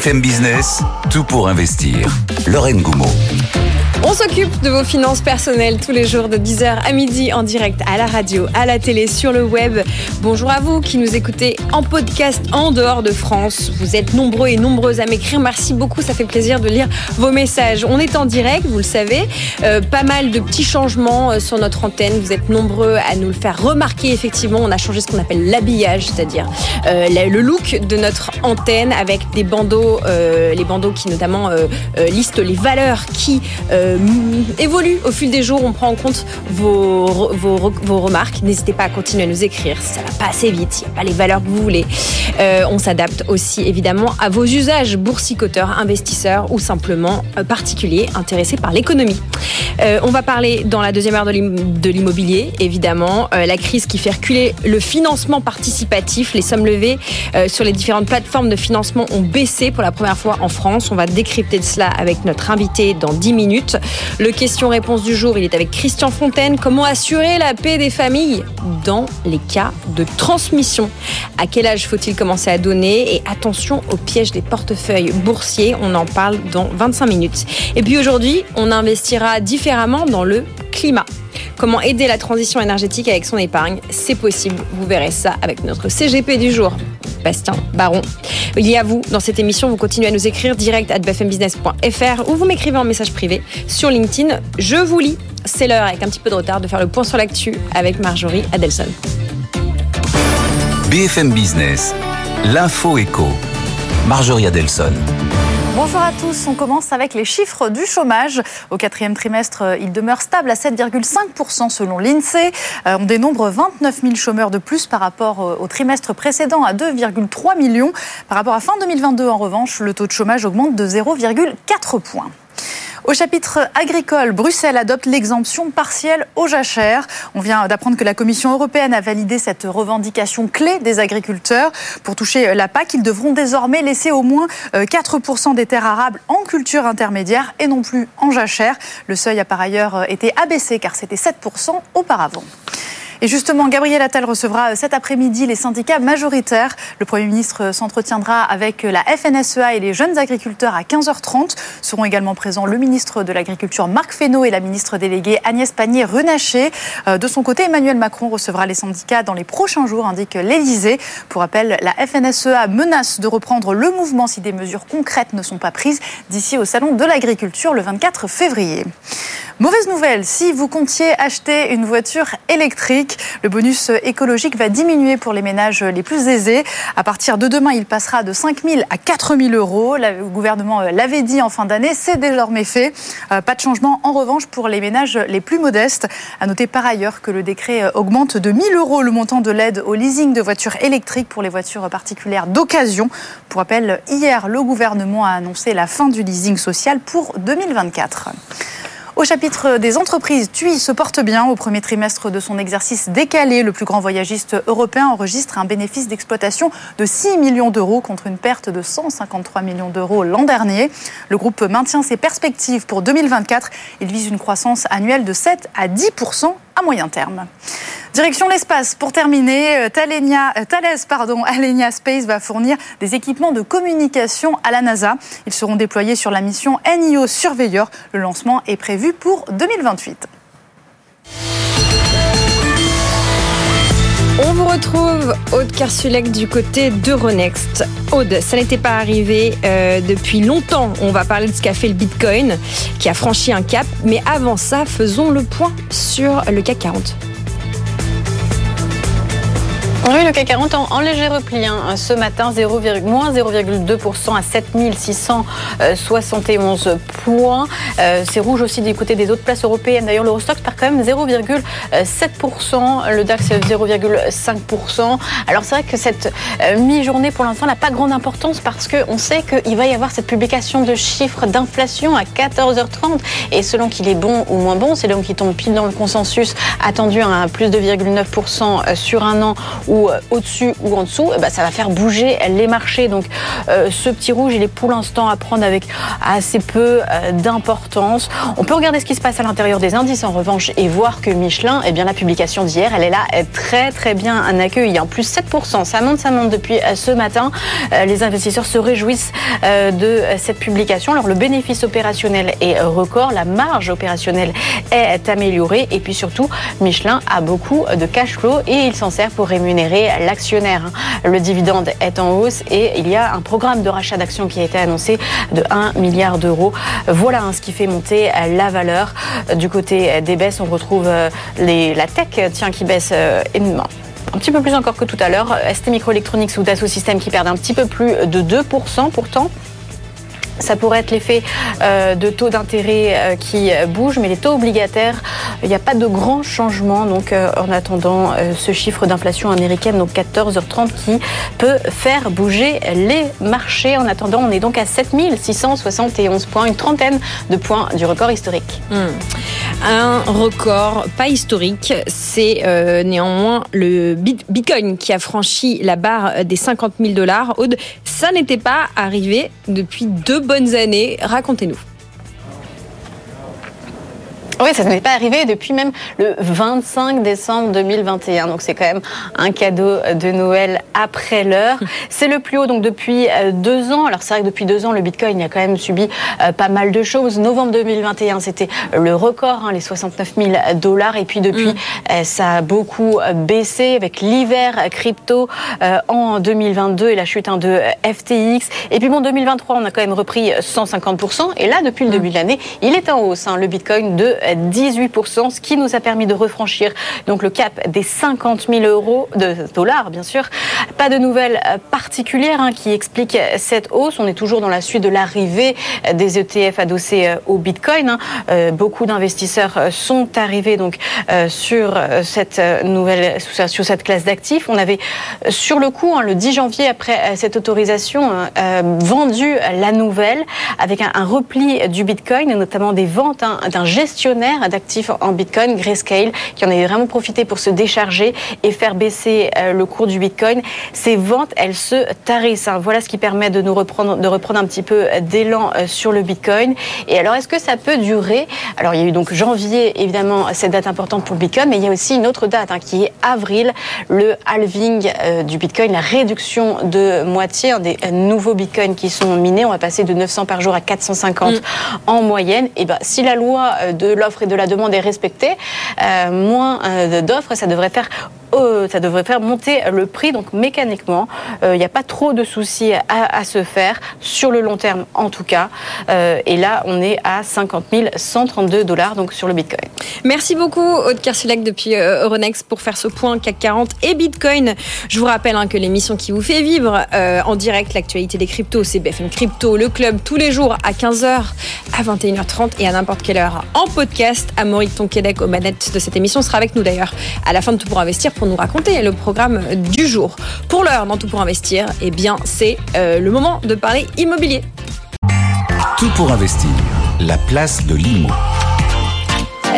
BFM Business, tout pour investir. Lorraine Goumeau. On s'occupe de vos finances personnelles tous les jours de 10h à midi en direct à la radio, à la télé, sur le web. Bonjour à vous qui nous écoutez en podcast en dehors de France. Vous êtes nombreux et nombreuses à m'écrire. Merci beaucoup, ça fait plaisir de lire vos messages. On est en direct, vous le savez. Euh, pas mal de petits changements euh, sur notre antenne. Vous êtes nombreux à nous le faire remarquer. Effectivement, on a changé ce qu'on appelle l'habillage, c'est-à-dire euh, le look de notre antenne avec des bandeaux, les bandeaux qui notamment listent les valeurs qui évolue au fil des jours. On prend en compte vos, vos, remarques. N'hésitez pas à continuer à nous écrire ça va pas assez vite, il n'y a pas les valeurs que vous voulez. Euh, on s'adapte aussi évidemment à vos usages, boursicoteurs, investisseurs ou simplement euh, particuliers intéressés par l'économie. on va parler dans la deuxième heure de l'immobilier, évidemment. la crise qui fait reculer le financement participatif. Les sommes levées sur les différentes plateformes de financement ont baissé pour la première fois en France. On va décrypter cela avec notre invité dans 10 minutes. Le question-réponse du jour, il est avec Christian Fontaine. Comment assurer la paix des familles dans les cas de transmission? À quel âge faut-il commencer à donner? Et attention au piège des portefeuilles boursiers. On en parle dans 25 minutes. Et puis aujourd'hui, on investira différemment dans le climat. Comment aider la transition énergétique avec son épargne C'est possible. Vous verrez ça avec notre CGP du jour. Bastien Baron. Y a vous dans cette émission. Vous continuez à nous écrire direct à bfmbusiness.fr ou vous m'écrivez en message privé sur LinkedIn. Je vous lis. C'est l'heure, avec un petit peu de retard, de faire le point sur l'actu avec Marjorie Adelson. BFM Business, l'info éco. Marjorie Adelson. Bonjour à tous. On commence avec les chiffres du chômage. Au quatrième trimestre, il demeure stable à 7,5% selon l'INSEE. Euh, on dénombre 29 000 chômeurs de plus par rapport euh, au trimestre précédent à 2,3 millions. Par rapport à fin 2022, en revanche, le taux de chômage augmente de 0,4 points. Au chapitre agricole, Bruxelles adopte l'exemption partielle aux jachères. On vient d'apprendre que la Commission européenne a validé cette revendication clé des agriculteurs. Pour toucher la PAC, ils devront désormais laisser au moins 4% euh, des terres arables en culture intermédiaire et non plus en jachère. Le seuil a par ailleurs été abaissé car c'était 7% auparavant. Et justement, Gabriel Attal recevra cet après-midi les syndicats majoritaires. Le Premier ministre s'entretiendra avec la FNSEA et les jeunes agriculteurs à 15h30. Seront également présents le ministre de l'Agriculture Marc Fesneau et la ministre déléguée Agnès Pannier-Runacher. Euh, de son côté, Emmanuel Macron recevra les syndicats dans les prochains jours, indique l'Élysée. Pour rappel, la FNSEA menace de reprendre le mouvement si des mesures concrètes ne sont pas prises d'ici au Salon de l'Agriculture le 24 février. Mauvaise nouvelle, si vous comptiez acheter une voiture électrique, le bonus écologique va diminuer pour les ménages les plus aisés. À partir de demain, il passera de 5 000 à 4 000 euros. Le gouvernement l'avait dit en fin d'année, c'est désormais fait. Euh, pas de changement en revanche pour les ménages les plus modestes. À noter par ailleurs que le décret augmente de 1 000 euros le montant de l'aide au leasing de voitures électriques pour les voitures particulières d'occasion. Pour rappel, hier, le gouvernement a annoncé la fin du leasing social pour 2024. Au chapitre des entreprises, TUI se porte bien. Au premier trimestre de son exercice décalé, le plus grand voyagiste européen enregistre un bénéfice d'exploitation de 6 millions d'euros contre une perte de 153 millions d'euros l'an dernier. Le groupe maintient ses perspectives pour 2024. Il vise une croissance annuelle de 7 à 10 moyen terme. Direction l'espace. Pour terminer, euh, euh, Thales pardon, Alenia Space va fournir des équipements de communication à la NASA. Ils seront déployés sur la mission NIO Surveyor. Le lancement est prévu pour 2028. On vous retrouve, Aude Kersulek, du côté d'Euronext. Aude, ça n'était pas arrivé euh, depuis longtemps. On va parler de ce qu'a fait le Bitcoin, qui a franchi un cap. Mais avant ça, faisons le point sur le CAC 40. Oui, le CAC 40 en, léger repli hein. ce matin, 0, moins 0,2% à 7671 points. Euh, c'est rouge aussi du côté des autres places européennes. D'ailleurs, l'Eurostox perd quand même 0,7%, le DAX 0,5%. Alors c'est vrai que cette euh, mi-journée pour l'instant n'a pas grande importance parce qu'on sait qu'il va y avoir cette publication de chiffres d'inflation à 14h30 et selon qu'il est bon ou moins bon, c'est donc qui tombe pile dans le consensus attendu à plus de 2,9% sur un an ou ou au-dessus ou en dessous, bah, ça va faire bouger les marchés. Donc ce petit rouge, il est pour l'instant à prendre avec assez peu d'importance. On peut regarder ce qui se passe à l'intérieur des indices en revanche et voir que Michelin, eh bien la publication d'hier, elle est là très très bien accueillie. En plus 7%, ça monte, ça monte depuis ce matin. Les investisseurs se réjouissent de cette publication. Alors le bénéfice opérationnel est record, la marge opérationnelle est améliorée et puis surtout Michelin a beaucoup de cash flow et il s'en sert pour rémunérer l'actionnaire. Le dividende est en hausse et il y a un programme de rachat d'actions qui a été annoncé de 1 milliard d'euros. Voilà hein, ce qui fait monter la valeur. Du côté des baisses, on retrouve euh, la tech tiens, qui baisse euh, énormément un petit peu plus encore que tout à l'heure. ST Microelectronics ou Dassault Systèmes qui perdent un petit peu plus de 2% pourtant. Ça pourrait être l'effet euh, de taux d'intérêt euh, qui bouge, mais les taux obligataires, il n'y a pas de grand changement. Donc, euh, en attendant ce chiffre d'inflation américaine, donc 14h30, qui peut faire bouger les marchés. En attendant, on est donc à 7671 points, une trentaine de points du record historique. Hmm. Un record pas historique, c'est néanmoins le Bitcoin qui a franchi la barre des 50 000 dollars. Aude, ça n'était pas arrivé depuis deux bonnes années. Racontez-nous. Oui, ça n'est pas arrivé depuis même le 25 décembre 2021. Donc c'est quand même un cadeau de Noël après l'heure. C'est le plus haut donc depuis euh, deux ans. Alors c'est vrai que depuis deux ans, le Bitcoin a quand même subi euh, pas mal de choses. Novembre 2021, c'était le record, hein, les 69 000 dollars. Et puis depuis, mm. euh, ça a beaucoup baissé avec l'hiver crypto en 2022 et la chute hein, de FTX. Et puis bon, 2023, on a quand même repris 150%. Et là, depuis le mm. début de l'année, il est en hausse, hein, le Bitcoin de 18%, ce qui nous a permis de refranchir donc le cap des 50 000 euros de dollars, bien sûr. Pas de nouvelles euh, particulières hein, qui expliquent cette hausse. On est toujours dans la suite de l'arrivée des ETF adossés euh, au Bitcoin. Hein. Euh, beaucoup d'investisseurs sont arrivés donc sur cette nouvelle, sur cette classe d'actifs. On avait sur le coup, hein, le 10 janvier après cette autorisation, vendu la nouvelle avec un, repli du Bitcoin, notamment des ventes d'un gestionnaire d'actifs en Bitcoin, Grayscale, qui en avait vraiment profité pour se décharger et faire baisser le cours du Bitcoin. Ces ventes, elles se tarissent. Hein. Voilà ce qui permet de nous reprendre, de reprendre un petit peu d'élan euh, sur le Bitcoin. Et alors, est-ce que ça peut durer? Alors, il y a eu donc janvier, évidemment, cette date importante pour le Bitcoin, mais il y a aussi une autre date hein, qui est avril, le halving euh, du Bitcoin, la réduction de moitié des nouveaux Bitcoins qui sont minés. On va passer de 900 par jour à 450 mm. en moyenne. Et ben, si la loi de l'offre et de la demande est respectée, euh, moins euh, d'offres, ça devrait faire euh, ça devrait faire monter le prix. Donc mécaniquement, il n'y a pas trop de soucis à, se faire, sur le long terme en tout cas. et là, on est à 50 132 dollars donc sur le Bitcoin. Merci beaucoup, Aude Kersulek depuis Euronext pour faire ce point CAC 40 et Bitcoin. Je vous rappelle hein, que l'émission qui vous fait vivre en direct l'actualité des cryptos, c'est BFM Crypto, le club tous les jours à 15h, à 21h30 et à n'importe quelle heure en podcast. Amaury Tonquédec aux manettes de cette émission sera avec nous d'ailleurs à la fin de Tout pour investir pour nous raconter le programme du jour. Pour l'heure, dans Tout pour investir, eh bien, c'est euh, le moment de parler immobilier. Tout pour investir, la place de l'IMO.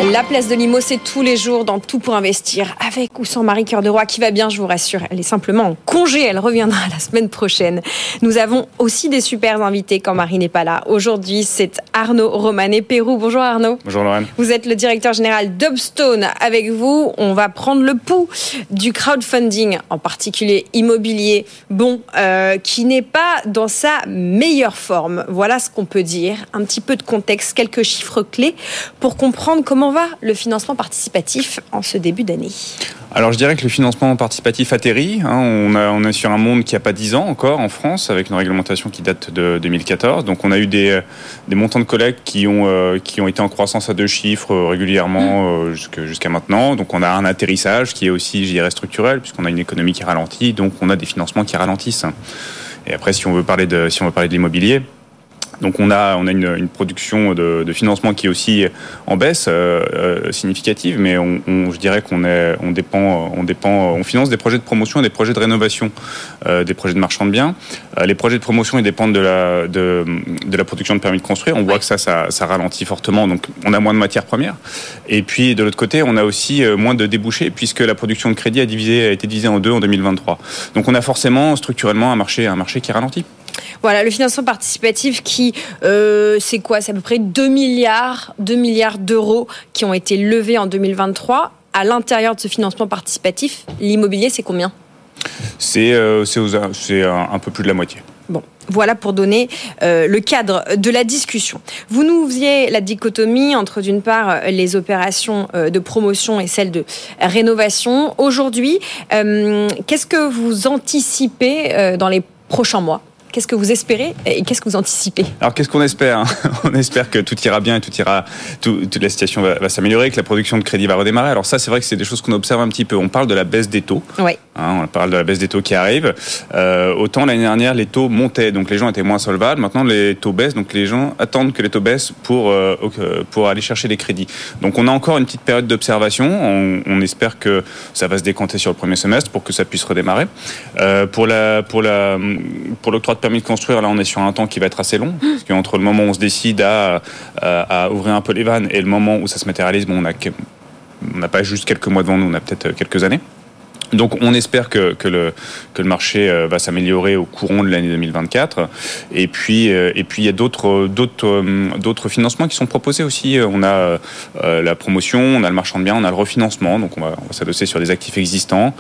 La place de Limo, c'est tous les jours dans Tout pour investir, avec ou sans Marie Cœur de Roi, qui va bien, je vous rassure. Elle est simplement en congé, elle reviendra la semaine prochaine. Nous avons aussi des super invités quand Marie n'est pas là. Aujourd'hui, c'est Arnaud Romanet Pérou. Bonjour Arnaud. Bonjour Lorraine. Vous êtes le directeur général d'Upstone. Avec vous, on va prendre le pouls du crowdfunding, en particulier immobilier, bon, euh, qui n'est pas dans sa meilleure forme. Voilà ce qu'on peut dire. Un petit peu de contexte, quelques chiffres clés pour comprendre comment Comment va le financement participatif en ce début d'année? Alors je dirais que le financement participatif atterrit. Hein. on, a, on est sur un monde qui n'a pas 10 ans encore en France, avec une réglementation qui date de 2014. Donc on a eu des, des montants de collecte qui ont, euh, qui ont été en croissance à deux chiffres euh, régulièrement mmh. euh, jusqu'à maintenant. Donc on a un atterrissage qui est aussi, je dirais, structurel, puisqu'on a une économie qui ralentit, donc on a des financements qui ralentissent. Et après, si on veut parler de, si on veut parler de l'immobilier, Donc on a, on a une, une production de, de, financement qui est aussi en baisse euh, euh, significative, mais on, on, je dirais qu'on on dépend, on dépend, on finance des projets de promotion et des projets de rénovation, euh, des projets de marchand de biens. Euh, les projets de promotion ils dépendent de la, de, de la production de permis de construire. On voit que ça, ça, ça, ralentit fortement, donc on a moins de matières premières. Et puis de l'autre côté, on a aussi moins de débouchés puisque la production de crédit a, divisé, a été divisée en deux en 2023. Donc on a forcément structurellement un marché, un marché qui ralentit. Voilà, le financement participatif qui, euh, c'est quoi? C'est à peu près 2 milliards, 2 milliards d'euros qui ont été levés en 2023. À l'intérieur de ce financement participatif, l'immobilier, c'est combien? C'est euh, un, un peu plus de la moitié. Bon, voilà pour donner euh, le cadre de la discussion. Vous nous faisiez la dichotomie entre d'une part les opérations euh, de promotion et celles de rénovation. Aujourd'hui, euh, qu'est-ce que vous anticipez dans les prochains mois? Qu'est-ce que vous espérez et qu'est-ce que vous anticipez Alors qu'est-ce qu'on espère hein On espère que tout ira bien et tout ira, tout, toute la situation va, va s'améliorer, que la production de crédit va redémarrer. Alors ça, c'est vrai que c'est des choses qu'on observe un petit peu. On parle de la baisse des taux. Oui. Hein, on parle de la baisse des taux qui arrive. Euh, autant l'année dernière, les taux montaient, donc les gens étaient moins solvables. Maintenant, les taux baissent, donc les gens attendent que les taux baissent pour euh, pour aller chercher des crédits. Donc on a encore une petite période d'observation. On, on, espère que ça va se décanter sur le premier semestre pour que ça puisse redémarrer. Euh, pour la pour la pour l'octroi de permis de construire, là, on est sur un temps qui va être assez long, parce qu'entre le moment où on se décide à, à, à, ouvrir un peu les vannes et le moment où ça se matérialise, bon, on a on n'a pas juste quelques mois devant nous, on a peut-être quelques années. Donc on espère que, que, le, que le marché euh, va s'améliorer au courant de l'année 2024. Et puis, euh, et puis il y a d'autres, d'autres, euh, d'autres financements qui sont proposés aussi. On a la promotion, on a le marchand de biens, on a le refinancement. Donc on va, on va s'adosser sur des actifs existants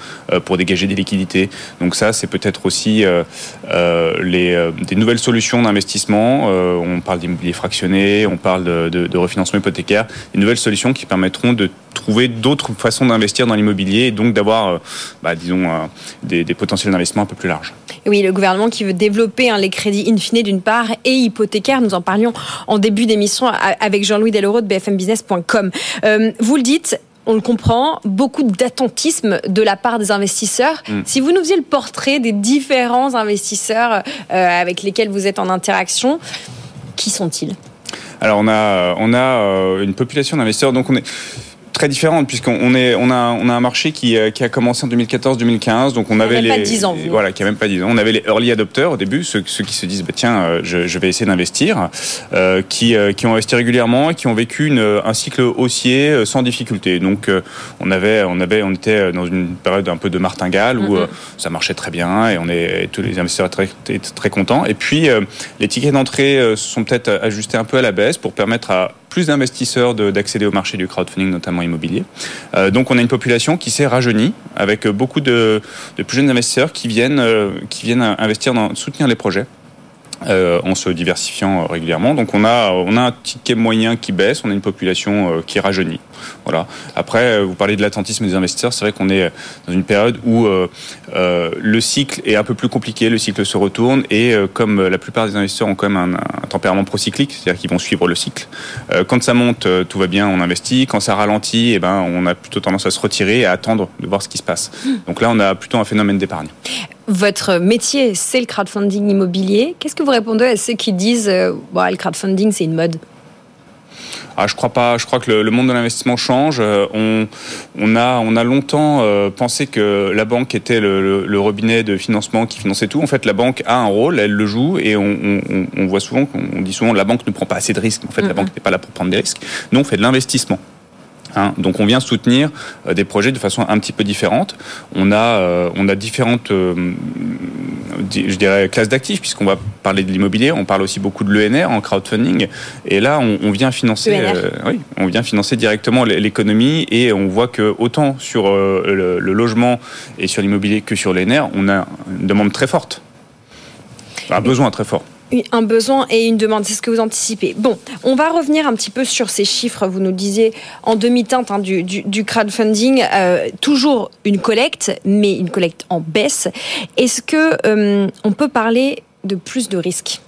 pour dégager des liquidités. Donc ça, c'est peut-être aussi les, des nouvelles solutions d'investissement. On parle d'immobilier fractionné, on parle de, de, de refinancement hypothécaire. Des nouvelles solutions qui permettront de trouver d'autres façons d'investir dans l'immobilier et donc d'avoir bah, disons, euh, des, des, potentiels d'investissement un peu plus larges. Oui, le gouvernement qui veut développer hein, les crédits in fine d'une part et hypothécaires. Nous en parlions en début d'émission avec Jean-Louis Deloro de bfmbusiness.com. Euh, vous le dites, on le comprend, beaucoup d'attentisme de la part des investisseurs. Mm. Si vous nous faisiez le portrait des différents investisseurs euh, avec lesquels vous êtes en interaction, qui sont-ils? Alors on a, on a une population d'investisseurs, donc on est très différente puisqu'on est on a on a un marché qui, qui a commencé en 2014-2015 donc on avait les pas 10 ans, voilà qui a même pas 10 ans. On avait les early adopters au début ceux, ceux qui se disent bah, tiens je, je vais essayer d'investir euh, qui qui ont investi régulièrement et qui ont vécu une, un cycle haussier sans difficulté. Donc on avait on avait on était dans une période un peu de martingale où mm -hmm. ça marchait très bien et on est tous les investisseurs très très, très contents. Et puis les tickets d'entrée se sont peut-être ajustés un peu à la baisse pour permettre à plus d'investisseurs d'accéder au marché du crowdfunding, notamment immobilier. Euh, donc on a une population qui s'est rajeunie, avec beaucoup de, plus jeunes investisseurs qui viennent, euh, qui viennent investir dans soutenir les projets. Euh, en se diversifiant régulièrement. Donc on a on a un ticket moyen qui baisse, on a une population qui rajeunit. Voilà. Après, vous parlez de l'attentisme des investisseurs, c'est vrai qu'on est dans une période où euh, le cycle est un peu plus compliqué, le cycle se retourne et comme la plupart des investisseurs ont quand même un, tempérament procyclique, c'est-à-dire qu'ils vont suivre le cycle. quand ça monte, tout va bien, on investit. Quand ça ralentit, eh ben on a plutôt tendance à se retirer et à attendre de voir ce qui se passe. Donc là, on a plutôt un phénomène d'épargne. Votre métier, c'est le crowdfunding immobilier. Qu'est-ce que vous répondez à ceux qui disent euh, bah, le crowdfunding, c'est une mode ah, je crois pas. Je crois que le, le monde de l'investissement change. Euh, on, on, a, on a longtemps euh, pensé que la banque était le, le, le, robinet de financement qui finançait tout. En fait, la banque a un rôle, elle le joue, et on, on, on voit souvent, on dit souvent, la banque ne prend pas assez de risques. En fait, mm -hmm. la banque n'est pas là pour prendre des risques. Nous, on fait de l'investissement. Hein, donc on vient soutenir euh, des projets de façon un petit peu différente. On a, euh, on a différentes, euh, je dirais, classes d'actifs, puisqu'on va parler de l'immobilier, on parle aussi beaucoup de l'ENR en crowdfunding. Et là, on, on vient financer, oui, on vient financer directement l'économie. Et on voit que autant sur le, le logement et sur l'immobilier que sur l'ENR, on a une demande très forte, un besoin très fort un besoin et une demande. C'est ce que vous anticipez. Bon, on va revenir un petit peu sur ces chiffres. Vous nous disiez en demi-teinte hein, du, du, crowdfunding, euh, toujours une collecte, mais une collecte en baisse. Est-ce que euh, on peut parler de plus de risques?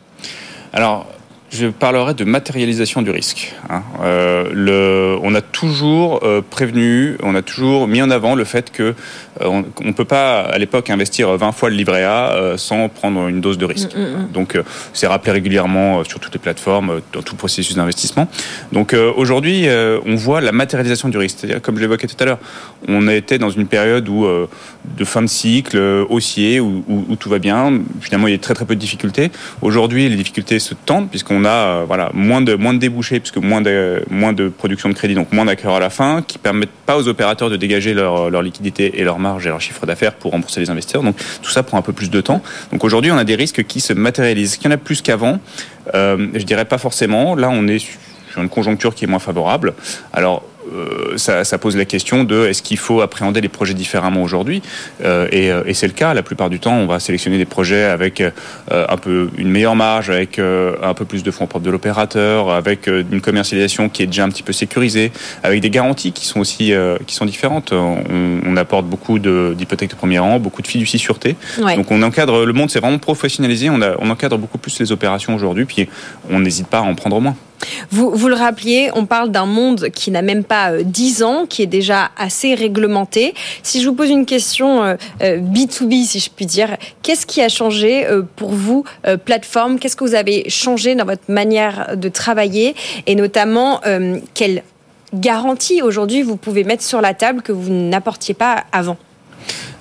Alors, je parlerai de matérialisation du risque. Hein. Euh, le, on a toujours euh, prévenu, on a toujours mis en avant le fait que euh, on ne peut pas à l'époque investir 20 fois le livret A sans prendre une dose de risque. Mm, mm, mm. Donc c'est rappelé régulièrement sur toutes les plateformes, dans tout le processus d'investissement. Donc aujourd'hui, on voit la matérialisation du risque. C'est-à-dire, comme je l'évoquais tout à l'heure, on était dans une période où de fin de cycle haussier où, où, tout va bien. Finalement, il y a très très peu de difficultés. Aujourd'hui, les difficultés se tendent puisqu'on a euh, voilà, moins, de, moins de débouchés, puisque moins de, moins de production de crédit, donc moins d'acquéreurs à la fin, qui permettent pas aux opérateurs de dégager leur, leur liquidité et leur marge et leur chiffre d'affaires pour rembourser les investisseurs. Donc tout ça prend un peu plus de temps. Donc aujourd'hui, on a des risques qui se matérialisent. Qu'il y en a plus qu'avant euh, Je dirais pas forcément. Là, on est sur une conjoncture qui est moins favorable. Alors, euh, ça, ça, pose la question de est-ce qu'il faut appréhender les projets différemment aujourd'hui euh, et, euh, et c'est le cas. La plupart du temps, on va sélectionner des projets avec un peu une meilleure marge, avec un peu plus de fonds propres de l'opérateur, avec une commercialisation qui est déjà un petit peu sécurisée, avec des garanties qui sont aussi qui sont différentes. On, on apporte beaucoup d'hypothèques de, premier rang, beaucoup de fiducie sûreté. Donc on encadre le monde, c'est vraiment professionnalisé. On, a, on encadre beaucoup plus les opérations aujourd'hui, puis on n'hésite pas à en prendre moins. Vous, vous le rappeliez, on parle d'un monde qui n'a même pas 10 euh, ans, qui est déjà assez réglementé. Si je vous pose une question B2B, euh, euh, si je puis dire, qu'est-ce qui a changé pour vous, plateforme? Qu'est-ce que vous avez changé dans votre manière de travailler? Et notamment, quelle garantie aujourd'hui vous pouvez mettre sur la table que vous n'apportiez pas avant?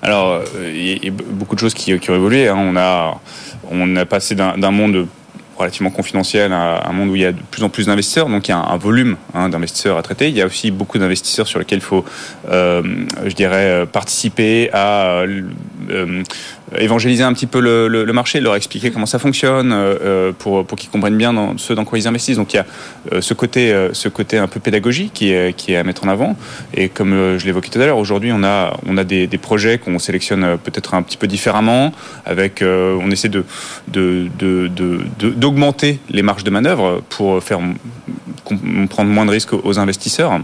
Alors, il y a beaucoup de choses qui, ont évolué. Hein. On, a, on a passé d'un monde relativement confidentiel, un, monde où il y a de plus en plus d'investisseurs, donc il y a un, volume hein, d'investisseurs à traiter. Il y a aussi beaucoup d'investisseurs sur lesquels il faut, euh, je dirais, euh, participer à euh, évangéliser un petit peu le, marché, leur expliquer comment ça fonctionne, euh, euh, pour, qu'ils comprennent bien dans, ce dans quoi ils investissent. Donc il y a euh, ce côté, ce côté un peu pédagogique qui est, à mettre en avant. Et comme je l'évoquais tout à l'heure, aujourd'hui on a, on a des, projets qu'on sélectionne peut-être un petit peu différemment. Avec, on essaie de, d'augmenter les marges de manœuvre pour faire prendre moins de risques aux investisseurs.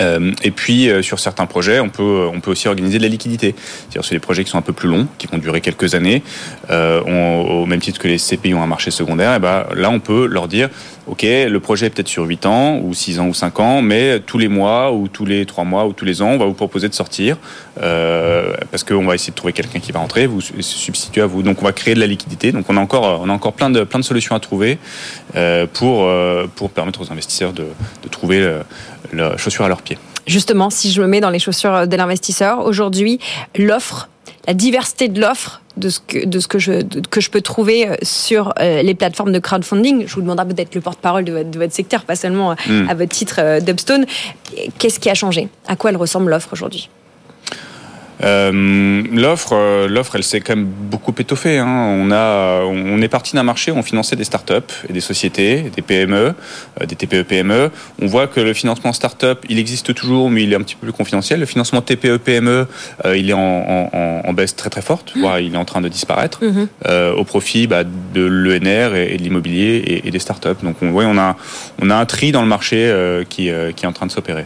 Euh, et puis euh, sur certains projets, on peut aussi organiser de la liquidité. C'est-à-dire sur des projets qui sont un peu plus longs, qui vont durer quelques années, euh, au même titre que les CPI ont un marché secondaire. Et ben là, on peut leur dire, ok, le projet est peut-être sur 8 ans ou 6 ans ou 5 ans, mais tous les mois ou tous les 3 mois ou tous les ans, on va vous proposer de sortir parce qu'on va essayer de trouver quelqu'un qui va rentrer, vous substituer à vous. Donc on va créer de la liquidité. Donc on a encore on plein de plein de solutions à trouver pour pour permettre aux investisseurs de, de trouver la chaussure à leurs pieds. Justement, si je me mets dans les chaussures de l'investisseur, aujourd'hui, l'offre, la diversité de l'offre de ce que de ce que je que je peux trouver euh, sur euh, les plateformes de crowdfunding. Je vous demanderai peut-être le porte-parole de, votre secteur, pas seulement euh, hmm. à votre titre d'Upstone. Qu'est-ce qui a changé? À quoi elle ressemble l'offre aujourd'hui? Euh, l'offre, euh, l'offre, elle s'est quand même beaucoup étoffée. Hein. On a, on est parti d'un marché où on finançait des startups et des sociétés, des PME, euh, des TPE-PME. On voit que le financement startup, il existe toujours, mais il est un petit peu plus confidentiel. Le financement TPE-PME, il est en, baisse très très forte, mmh. il est en train de disparaître mmh. au profit bah, de l'ENR et, de l'immobilier et, des startups. Donc on, ouais, on a, on a un tri dans le marché qui, qui est en train de s'opérer.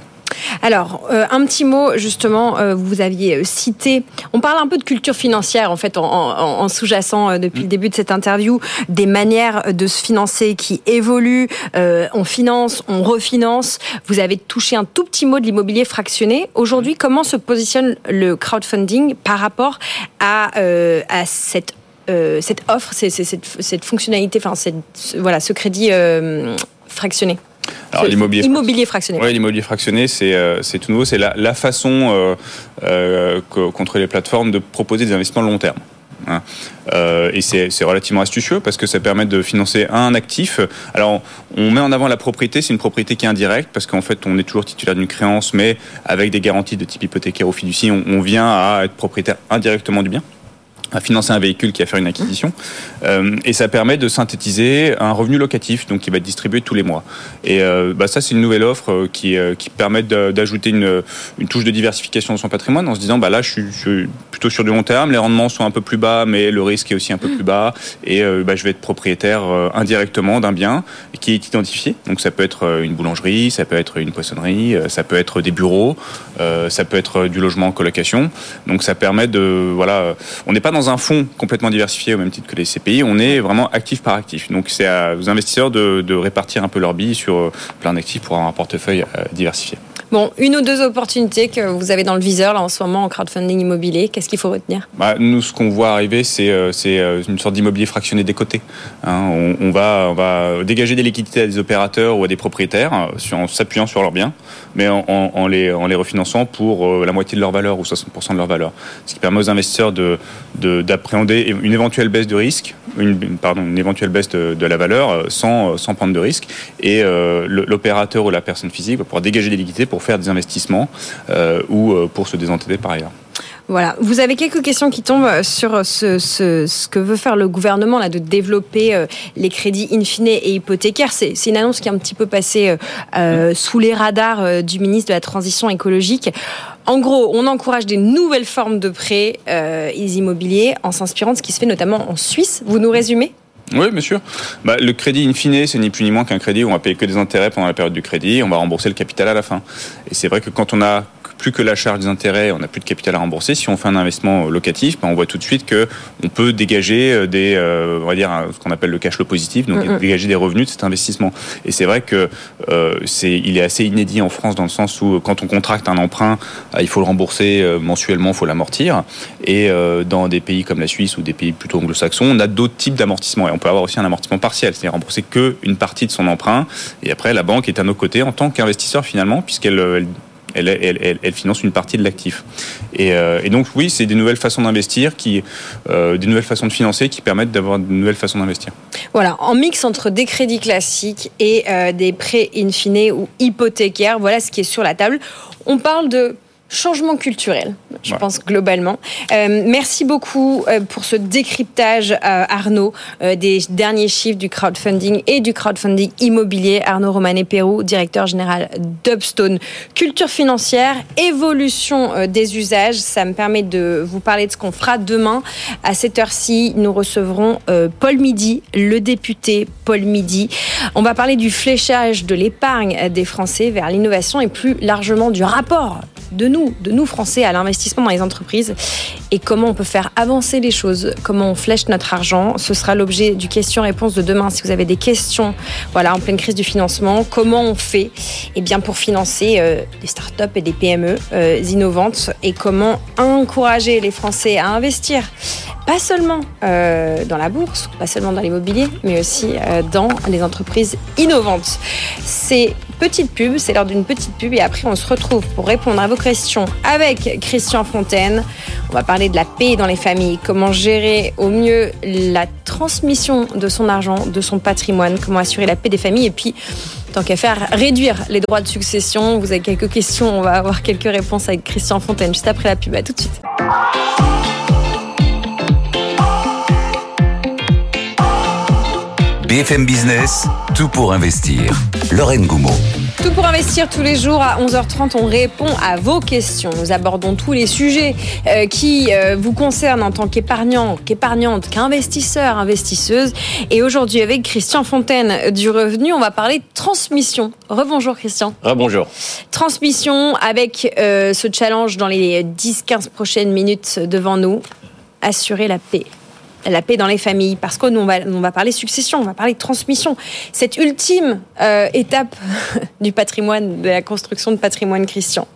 Alors, euh, un petit mot, justement, euh, vous aviez euh, cité, on parle un peu de culture financière, en fait, en, sous-jacent depuis le début de cette interview, des manières de se financer qui évoluent, on finance, on refinance. Vous avez touché un tout petit mot de l'immobilier fractionné. Aujourd'hui, comment se positionne le crowdfunding par rapport à, à cette cette offre, cette, cette, fonctionnalité, enfin, voilà, ce crédit fractionné? Alors l'immobilier immobilier fractionné. Oui, l'immobilier fractionné, c'est euh, c'est tout nouveau. C'est la, la, façon euh, euh, contre les plateformes de proposer des investissements long terme. Hein. Euh, et c'est relativement astucieux parce que ça permet de financer un actif. Alors, on met en avant la propriété, c'est une propriété qui est indirecte parce qu'en fait, on est toujours titulaire d'une créance, mais avec des garanties de type hypothécaire ou fiducie, on, on vient à être propriétaire indirectement du bien à financer un véhicule qui va faire une acquisition. Euh, et ça permet de synthétiser un revenu locatif, donc qui va être distribué tous les mois. Et euh, bah ça, c'est une nouvelle offre euh, qui, permet d'ajouter une, touche de diversification dans son patrimoine en se disant, bah là, je suis, plutôt sur du long terme, les rendements sont un peu plus bas, mais le risque est aussi un peu plus bas, et bah, je vais être propriétaire indirectement d'un bien qui est identifié. Donc ça peut être une boulangerie, ça peut être une poissonnerie, ça peut être des bureaux, ça peut être du logement en colocation. Donc ça permet de, voilà, on n'est pas dans dans un fonds complètement diversifié au même titre que les CPI, on est vraiment actif par actif. Donc c'est aux investisseurs de, de, répartir un peu leur billes sur plein d'actifs pour avoir un portefeuille diversifié. Bon, une ou deux opportunités que vous avez dans le viseur là en ce moment en crowdfunding immobilier, qu'est-ce qu'il faut retenir? Bah, Nous, ce qu'on voit arriver, c'est euh, euh, une sorte d'immobilier fractionné des côtés. Hein. on, va, on va dégager des liquidités à des opérateurs ou à des propriétaires euh, en s'appuyant sur leurs biens, mais en, en, les, en les refinançant pour la moitié de leur valeur ou 60% de leur valeur. Ce qui permet aux investisseurs de, une éventuelle baisse de risque, une, pardon, une éventuelle baisse de, la valeur sans, sans prendre de risque. Et l'opérateur ou la personne physique va pouvoir dégager des liquidités pour faire des investissements euh, ou euh, pour se désentêter par ailleurs. Voilà. Vous avez quelques questions qui tombent sur ce, que veut faire le gouvernement là, de développer euh, les crédits in fine et hypothécaires. C'est une annonce qui est un petit peu passée sous les radars du ministre de la Transition écologique. En gros, on encourage des nouvelles formes de prêts immobiliers en s'inspirant de ce qui se fait notamment en Suisse. Vous nous résumez? Oui, bien sûr. Bah, le crédit in fine, c'est ni plus ni moins qu'un crédit où on va payer que des intérêts pendant la période du crédit, on va rembourser le capital à la fin. Et c'est vrai que quand on a plus que la charge des intérêts, on n'a plus de capital à rembourser. Si on fait un investissement locatif, ben on voit tout de suite que on peut dégager euh, des, euh, on va dire ce qu'on appelle le cash flow positif, donc dégager des revenus de cet investissement. Et c'est vrai que euh, c'est, il est assez inédit en France dans le sens où quand on contracte un emprunt, il faut le rembourser mensuellement, il faut l'amortir. Et dans des pays comme la Suisse ou des pays plutôt anglo-saxons, on a d'autres types d'amortissement et on peut avoir aussi un amortissement partiel, c'est-à-dire rembourser que une partie de son emprunt. Et après, la banque est à nos côtés en tant qu'investisseur finalement, puisqu'elle elle, finance une partie de l'actif. Euh, et, donc oui, c'est des nouvelles façons d'investir, qui, euh, des nouvelles façons de financer qui permettent d'avoir de nouvelles façons d'investir. Voilà, en mix entre des crédits classiques et euh, des prêts in fine ou hypothécaires, voilà ce qui est sur la table. On parle de changement culturel, je pense globalement. Euh, merci beaucoup euh, pour ce décryptage, euh, Arnaud, des derniers chiffres du crowdfunding et du crowdfunding immobilier. Arnaud Romanet-Pérou, directeur général d'Upstone. Culture financière, évolution des usages. Ça me permet de vous parler de ce qu'on fera demain. À cette heure-ci, nous recevrons Paul Midi, le député Paul Midi. On va parler du fléchage de l'épargne des Français vers l'innovation et plus largement du rapport de nous, de nous Français à l'investissement dans les entreprises et comment on peut faire avancer les choses, comment on flèche notre argent. Ce sera l'objet du question-réponse de demain. Si vous avez des questions, voilà, en pleine crise du financement, comment on fait? Eh bien, pour financer euh, des startups et des PME euh, innovantes et comment encourager les Français à investir pas seulement euh, dans la bourse, pas seulement dans l'immobilier, mais aussi dans les entreprises innovantes. C'est petite pub, c'est l'heure d'une petite pub et après on se retrouve pour répondre à vos questions avec Christian Fontaine. On va parler de la paix dans les familles, comment gérer au mieux la transmission de son argent, de son patrimoine, comment assurer la paix des familles et puis tant qu'à faire réduire les droits de succession. Vous avez quelques questions, on va avoir quelques réponses avec Christian Fontaine juste après la pub. À tout de suite. BFM Business, tout pour investir. Lorraine Goumeau. Tout pour investir tous les jours à 11h30, on répond à vos questions. Nous abordons tous les sujets euh, qui euh, vous concernent en tant qu'épargnant, qu'épargnante, qu'investisseur, investisseuse. Et aujourd'hui, avec Christian Fontaine du Revenu, on va parler de transmission. Rebonjour Christian. Rebonjour. Transmission avec euh, ce challenge dans les 10-15 prochaines minutes devant nous. Assurer la paix la paix dans les familles, parce qu'on va, on va parler succession, on va parler de transmission. Cette ultime euh, étape du patrimoine, de la construction de patrimoine christian.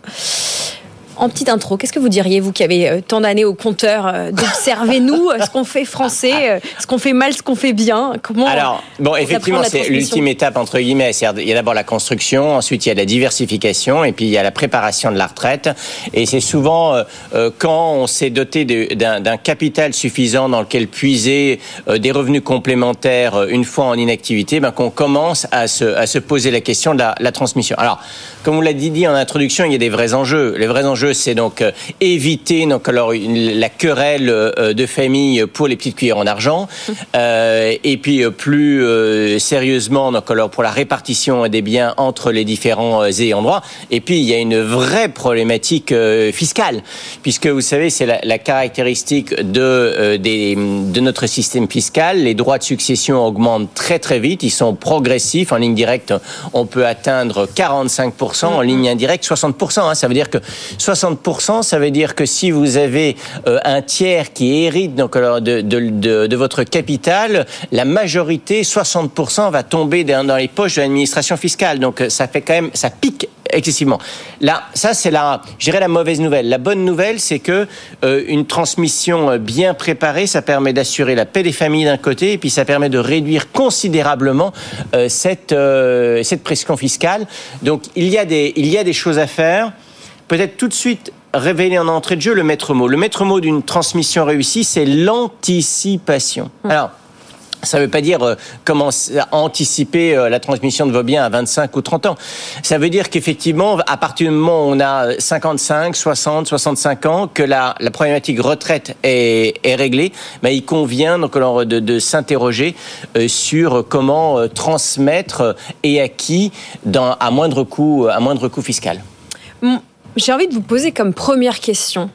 En petite intro, qu'est-ce que vous diriez, vous qui avez euh, tant d'années au compteur, euh, d'observer nous, ce qu'on fait français, ce qu'on fait mal, ce qu'on fait bien Comment Alors, bon, effectivement, c'est l'ultime étape, entre guillemets. Il y a d'abord la construction, ensuite il y a la diversification, et puis il y a la préparation de la retraite. Et c'est souvent quand on s'est doté d'un capital suffisant dans lequel puiser des revenus complémentaires une fois en inactivité, ben, qu'on commence à se, à se poser la question de la, la transmission. Alors, comme vous l'avez dit en introduction, il y a des vrais enjeux. Les vrais enjeux, c'est donc euh, éviter donc alors la querelle euh, de famille pour les petites cuillères en argent, euh, et puis plus sérieusement donc alors pour la répartition des biens entre les différents ayants droit. Et puis il y a une vraie problématique fiscale, puisque vous savez c'est la, la, caractéristique de des, de notre système fiscal. Les droits de succession augmentent très très vite. Ils sont progressifs. En ligne directe, on peut atteindre 45 en ligne indirecte 60%. Hein. Ça veut dire que 60%, ça veut dire que si vous avez euh, un tiers qui hérite donc de, de, votre capital, la majorité, 60%, va tomber dans, les poches de l'administration fiscale. Donc euh, ça fait quand même, ça pique excessivement. Là, ça c'est la, je dirais la mauvaise nouvelle. La bonne nouvelle, c'est que euh, une transmission bien préparée, ça permet d'assurer la paix des familles d'un côté, et puis ça permet de réduire considérablement cette cette pression fiscale. Donc il y a des il y a des choses à faire. Peut-être tout de suite révéler en entrée de jeu le maître mot. Le maître mot d'une transmission réussie, c'est l'anticipation. Mmh. Alors ça ne veut pas dire euh, comment anticiper euh, la transmission de vos biens à 25 ou 30 ans. Ça veut dire qu'effectivement, à partir du moment où on a 55, 60, 65 ans, que la, la problématique retraite est, est réglée, ben, il convient donc de, de s'interroger euh, sur comment transmettre et à qui dans, à moindre coût, à moindre coût fiscal. J'ai envie de vous poser comme première question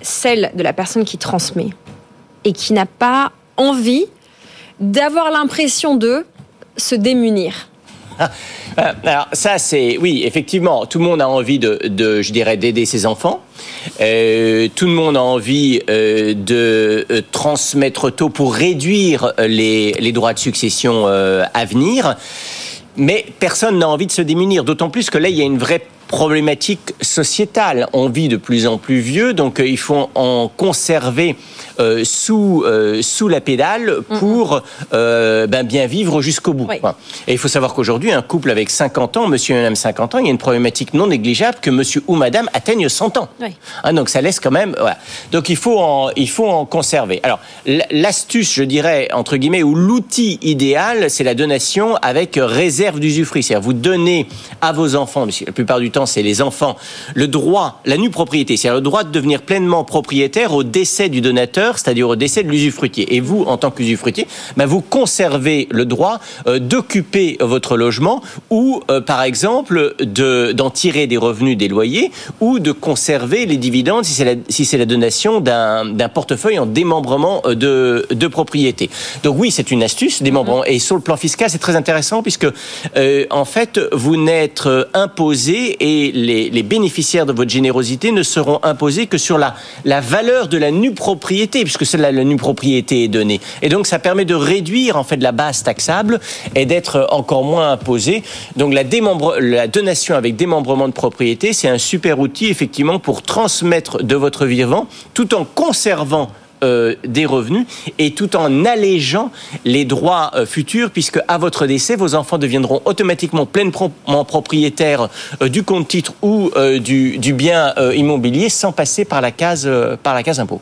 celle de la personne qui transmet et qui n'a pas envie d'avoir l'impression de se démunir. Ah, euh, alors ça c'est oui effectivement tout le monde a envie de, je dirais d'aider ses enfants. Euh, tout le monde a envie euh, de transmettre tôt pour réduire les, les droits de succession à venir. Mais personne n'a envie de se démunir d'autant plus que là il y a une vraie problématique sociétale. On vit de plus en plus vieux, donc euh, il faut en conserver euh, sous euh, sous la pédale pour ben, bien vivre jusqu'au bout. Et il faut savoir qu'aujourd'hui, un couple avec 50 ans, monsieur et madame 50 ans, il y a une problématique non négligeable que monsieur ou madame atteignent 100 ans. Hein, donc ça laisse quand même. Donc il faut en il faut en conserver. Alors l'astuce, je dirais entre guillemets, ou l'outil idéal, c'est la donation avec réserve d'usufruit. C'est-à-dire vous donnez à vos enfants, la plupart du temps c'est les enfants, le droit, la nue propriété, c'est-à-dire le droit de devenir pleinement propriétaire au décès du donateur, c'est-à-dire au décès de l'usufruitier. Et vous, en tant qu'usufruitier, ben vous conservez le droit euh, d'occuper votre logement ou, euh, par exemple, d'en tirer des revenus des loyers ou de conserver les dividendes si c'est la, si c'est la donation d'un portefeuille en démembrement euh, de, de propriété. Donc oui, c'est une astuce, démembrement. Mm-hmm. Et sur le plan fiscal, c'est très intéressant puisque, en fait, vous n'êtes imposé et les, bénéficiaires de votre générosité ne seront imposés que sur la, la valeur de la nue propriété, puisque c'est la, nue propriété est donnée. Et donc ça permet de réduire en fait la base taxable et d'être encore moins imposé. Donc la, la donation avec démembrement de propriété, c'est un super outil effectivement pour transmettre de votre vivant tout en conservant euh, des revenus et tout en allégeant les droits euh, futurs puisque à votre décès, vos enfants deviendront automatiquement pleinement propriétaires euh, du compte titre ou du, bien immobilier sans passer par la case, par la case impôt.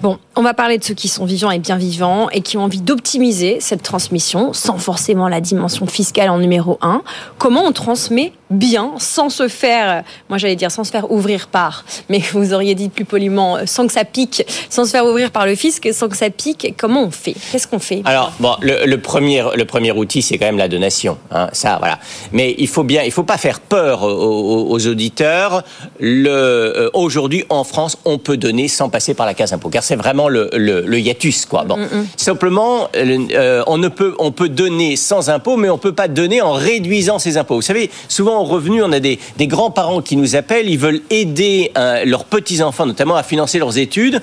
Bon, on va parler de ceux qui sont vivants et bien vivants et qui ont envie d'optimiser cette transmission sans forcément la dimension fiscale en numéro un. Comment on transmet bien sans se faire, moi j'allais dire sans se faire ouvrir par, mais vous auriez dit plus poliment, sans que ça pique, sans se faire ouvrir par le fisc, sans que ça pique. Comment on fait? Qu'est-ce qu'on fait? Alors, bon, le, premier, le premier outil, c'est quand même la donation. Hein, ça, voilà. Mais il faut bien, il faut pas faire peur aux, auditeurs. Le, euh, aujourd'hui, en France, on peut donner sans passer par la case car c'est vraiment le, le, hiatus, quoi. Bon, mm, mm. simplement, euh, on ne peut, on peut donner sans impôt, mais on peut pas donner en réduisant ses impôts. Vous savez, souvent en revenu, on a des, des grands-parents qui nous appellent, ils veulent aider euh, leurs petits-enfants, notamment à financer leurs études,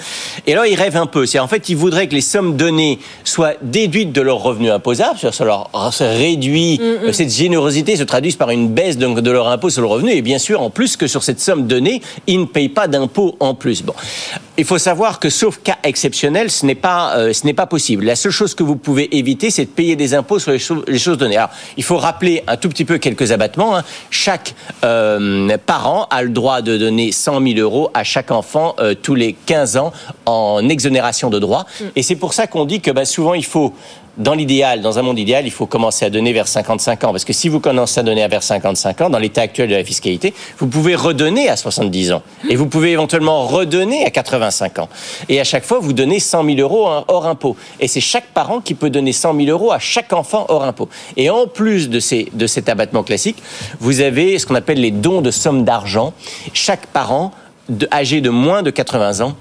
et alors ils rêvent un peu. C'est en fait, ils voudraient que les sommes données soient déduites de leurs revenus imposables, ça leur réduit, mm, cette générosité se traduise par une baisse donc, de leur impôt sur le revenu, et bien sûr, en plus que sur cette somme donnée, ils ne payent pas d'impôt en plus. Bon, il faut savoir que sauf cas exceptionnel, ce n'est pas, euh, ce n'est pas possible. La seule chose que vous pouvez éviter, c'est de payer des impôts sur les, choses données. Alors, il faut rappeler un tout petit peu quelques abattements. Hein. Chaque euh, parent a le droit de donner 100 000 euros à chaque enfant euh, tous les 15 ans en exonération de droits. Mm. Et c'est pour ça qu'on dit que bah, souvent, il faut dans l'idéal, dans un monde idéal, il faut commencer à donner vers 55 ans. Parce que si vous commencez à donner vers 55 ans, dans l'état actuel de la fiscalité, vous pouvez redonner à 70 ans. Et vous pouvez éventuellement redonner à 85 ans. Et à chaque fois, vous donnez 100 000 euros hors impôt. Et c'est chaque parent qui peut donner 100 000 euros à chaque enfant hors impôt. Et en plus de, ces, de cet abattement classique, vous avez ce qu'on appelle les dons de sommes d'argent. Chaque parent âgé de moins de 80 ans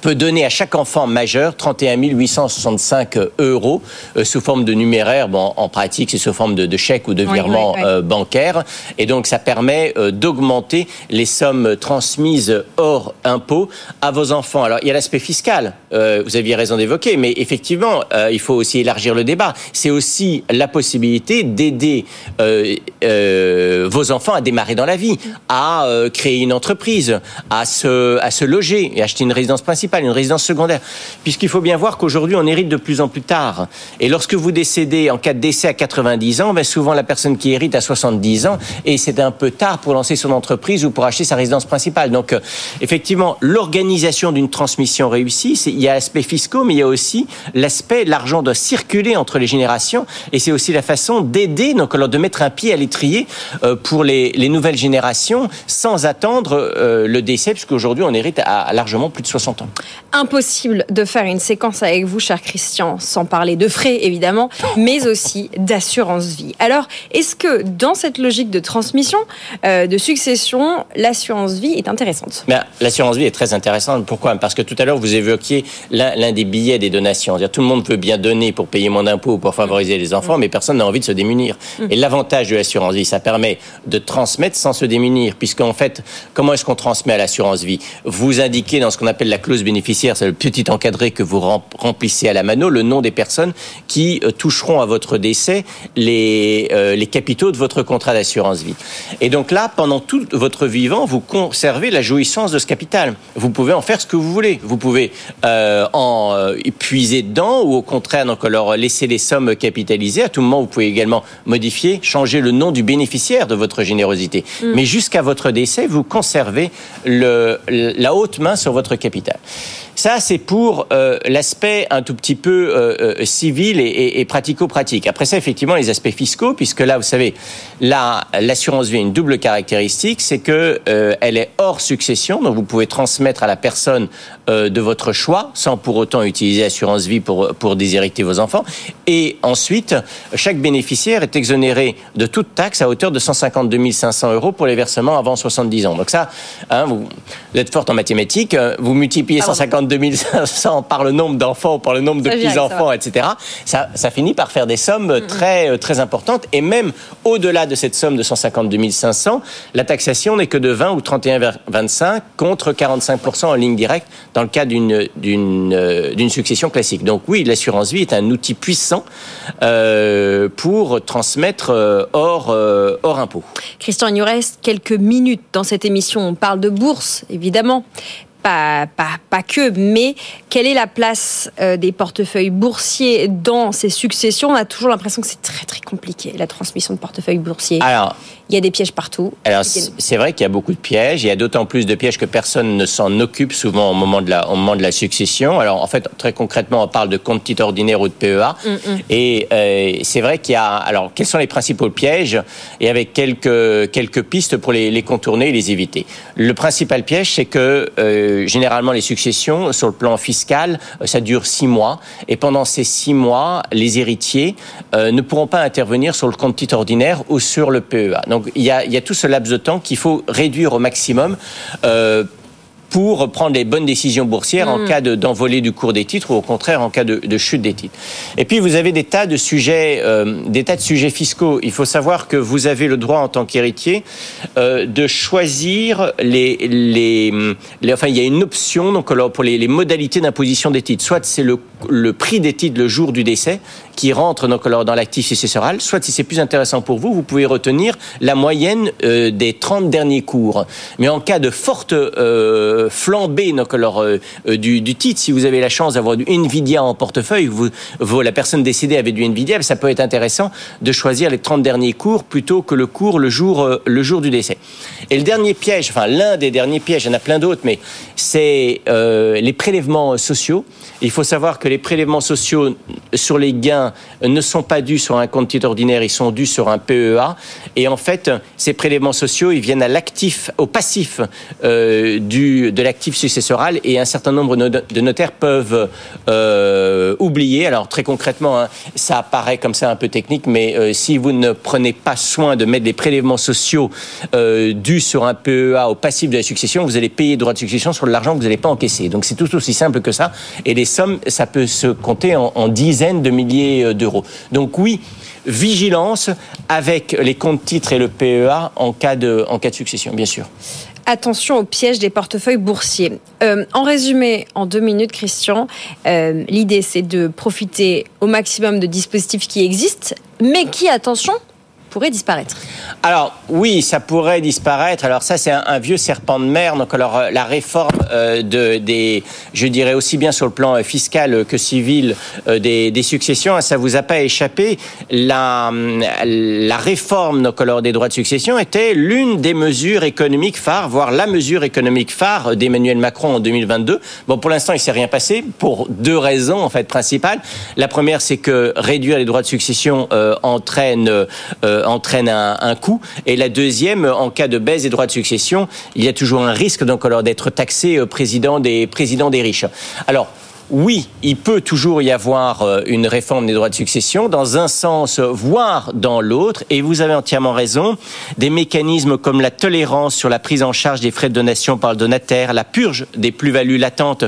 peut donner à chaque enfant majeur 31 865 euros euh, sous forme de numéraire. Bon, en pratique, c'est sous forme de, de chèque ou de virement euh, bancaire. Et donc, ça permet euh, d'augmenter les sommes transmises hors impôt à vos enfants. Alors, il y a l'aspect fiscal. vous aviez raison d'évoquer, mais effectivement, il faut aussi élargir le débat. C'est aussi la possibilité d'aider vos enfants à démarrer dans la vie, à créer une entreprise, à se, à se loger et acheter une résidence principale une résidence secondaire. Puisqu'il faut bien voir qu'aujourd'hui, on hérite de plus en plus tard. Et lorsque vous décédez en cas de décès à 90 ans, ben souvent la personne qui hérite à 70 ans, et c'est un peu tard pour lancer son entreprise ou pour acheter sa résidence principale. Donc, euh, effectivement, l'organisation d'une transmission réussie, il y a l'aspect fiscaux, mais il y a aussi l'aspect, l'argent doit circuler entre les générations, et c'est aussi la façon d'aider, donc de mettre un pied à l'étrier euh, pour les, nouvelles générations, sans attendre euh, le décès, puisqu'aujourd'hui on hérite à largement plus de 60 ans. Impossible de faire une séquence avec vous, cher Christian, sans parler de frais évidemment, mais aussi d'assurance vie. Alors, est-ce que dans cette logique de transmission, euh, de succession, l'assurance vie est intéressante? Ben, L'assurance vie est très intéressante. Pourquoi? Parce que tout à l'heure, vous évoquiez l'un des billets des donations. tout le monde veut bien donner pour payer moins d'impôts, pour favoriser les enfants, mais personne n'a envie de se démunir. Mm. Et l'avantage de l'assurance vie, ça permet de transmettre sans se démunir. Puisqu'en fait, comment est-ce qu'on transmet à l'assurance vie? Vous indiquez dans ce qu'on appelle la clause bénéficiaire, c'est le petit encadré que vous remplissez à la mano, le nom des personnes qui euh, toucheront à votre décès les, euh, les capitaux de votre contrat d'assurance vie. Et donc là, pendant tout votre vivant, vous conservez la jouissance de ce capital. Vous pouvez en faire ce que vous voulez. Vous pouvez euh, en euh, puiser dedans ou au contraire donc leur laisser les sommes capitalisées. À tout moment, vous pouvez également modifier, changer le nom du bénéficiaire de votre générosité. Mm. Mais jusqu'à votre décès, vous conservez le, la haute main sur votre capital. Ça, c'est pour euh, l'aspect un tout petit peu euh, euh, civil et, pratico-pratique. Après ça, effectivement, les aspects fiscaux, puisque là, vous savez, l'assurance vie a une double caractéristique, c'est que elle est hors succession, donc vous pouvez transmettre à la personne de votre choix, sans pour autant utiliser l'assurance vie pour pour déshériter vos enfants. Et ensuite, chaque bénéficiaire est exonéré de toute taxe à hauteur de 152 500 euros pour les versements avant 70 ans. Donc ça, hein, vous, êtes forte en mathématiques, vous multipliez 152 2500 par le nombre d'enfants, par le nombre de petits-enfants, etc., ça, ça, finit par faire des sommes très, euh, très importantes. Et même au-delà de cette somme de 152 500, la taxation n'est que de 20 ou 31,25 contre 45% en ligne directe dans le cas d'une, d'une, euh, d'une succession classique. Donc oui, l'assurance vie est un outil puissant euh, pour transmettre hors, hors impôt. Christian, il nous reste quelques minutes dans cette émission. On parle de bourse, évidemment pas, pas, pas que, mais quelle est la place euh, des portefeuilles boursiers dans ces successions? On a toujours l'impression que c'est très très compliqué, la transmission de portefeuilles boursiers. Alors, il y a des pièges partout. Alors, c'est vrai qu'il y a beaucoup de pièges. Il y a d'autant plus de pièges que personne ne s'en occupe souvent au moment, de la, au moment de la succession. Alors, en fait, très concrètement, on parle de compte titre ordinaire ou de PEA. Mm, mm. Et euh, c'est vrai qu'il y a... Alors, quels sont les principaux pièges Et avec quelques, quelques pistes pour les, les contourner et les éviter. Le principal piège, c'est que... Euh, généralement les successions, sur le plan fiscal, euh, ça dure six mois. Et pendant ces six mois, les héritiers euh, ne pourront pas intervenir sur le compte titre ordinaire ou sur le PEA. Donc il y a, il y a tout ce laps de temps qu'il faut réduire au maximum. Euh, pour prendre les bonnes décisions boursières en hmm. cas d'envolée du cours des titres ou au contraire en cas de, de, chute des titres. Et puis vous avez des tas de sujets, euh, des tas de sujets fiscaux. Il faut savoir que vous avez le droit en tant qu'héritier euh, de choisir les, les, les, enfin il y a une option donc alors pour les, les modalités d'imposition des titres. Soit c'est le, le prix des titres le jour du décès qui rentre donc alors dans l'actif successoral. Soit si c'est plus intéressant pour vous, vous pouvez retenir la moyenne euh, des 30 derniers cours. Mais en cas de forte euh, flambée donc, alors, euh, euh, du, titre. Si vous avez la chance d'avoir du Nvidia en portefeuille, vous, la personne décédée avait du Nvidia, ça peut être intéressant de choisir les 30 derniers cours plutôt que le cours le jour, euh, le jour du décès. Et le dernier piège, enfin l'un des derniers pièges, il y en a plein d'autres, mais c'est les prélèvements sociaux. Il faut savoir que les prélèvements sociaux sur les gains ne sont pas dus sur un compte titre ordinaire, ils sont dus sur un PEA. Et en fait, ces prélèvements sociaux, ils viennent à l'actif, au passif euh, du, de l'actif successoral et un certain nombre de notaires peuvent euh, oublier. Alors très concrètement, hein, ça apparaît comme ça un peu technique, mais euh, si vous ne prenez pas soin de mettre des prélèvements sociaux dus sur un PEA au passif de la succession, vous allez payer droit de succession sur l'argent que vous n'allez pas encaisser. Donc c'est tout aussi simple que ça. Et les sommes, ça peut se compter en dizaines de milliers d'euros. Donc oui, vigilance avec les comptes titres et le PEA en cas de, succession, bien sûr. Attention au piège des portefeuilles boursiers. Euh, en résumé, en deux minutes, Christian, euh, l'idée c'est de profiter au maximum de dispositifs qui existent, mais qui, attention, disparaître Alors oui, ça pourrait disparaître. Alors ça, c'est un, vieux serpent de mer. Donc alors euh, la réforme euh, de, des, je dirais aussi bien sur le plan euh, fiscal que civil des, successions, ça vous a pas échappé. La, réforme donc alors des droits de succession était l'une des mesures économiques phares, voire la mesure économique phare d'Emmanuel Macron en 2022. Bon, pour l'instant, il s'est rien passé pour deux raisons en fait principales. La première, c'est que réduire les droits de succession entraîne entraîne un, coût. Et la deuxième, en cas de baisse des droits de succession, il y a toujours un risque d'être taxé euh, président des présidents des riches. Alors oui, il peut toujours y avoir euh, une réforme des droits de succession dans un sens, voire dans l'autre. Et vous avez entièrement raison. Des mécanismes comme la tolérance sur la prise en charge des frais de donation par le donataire, la purge des plus-values latentes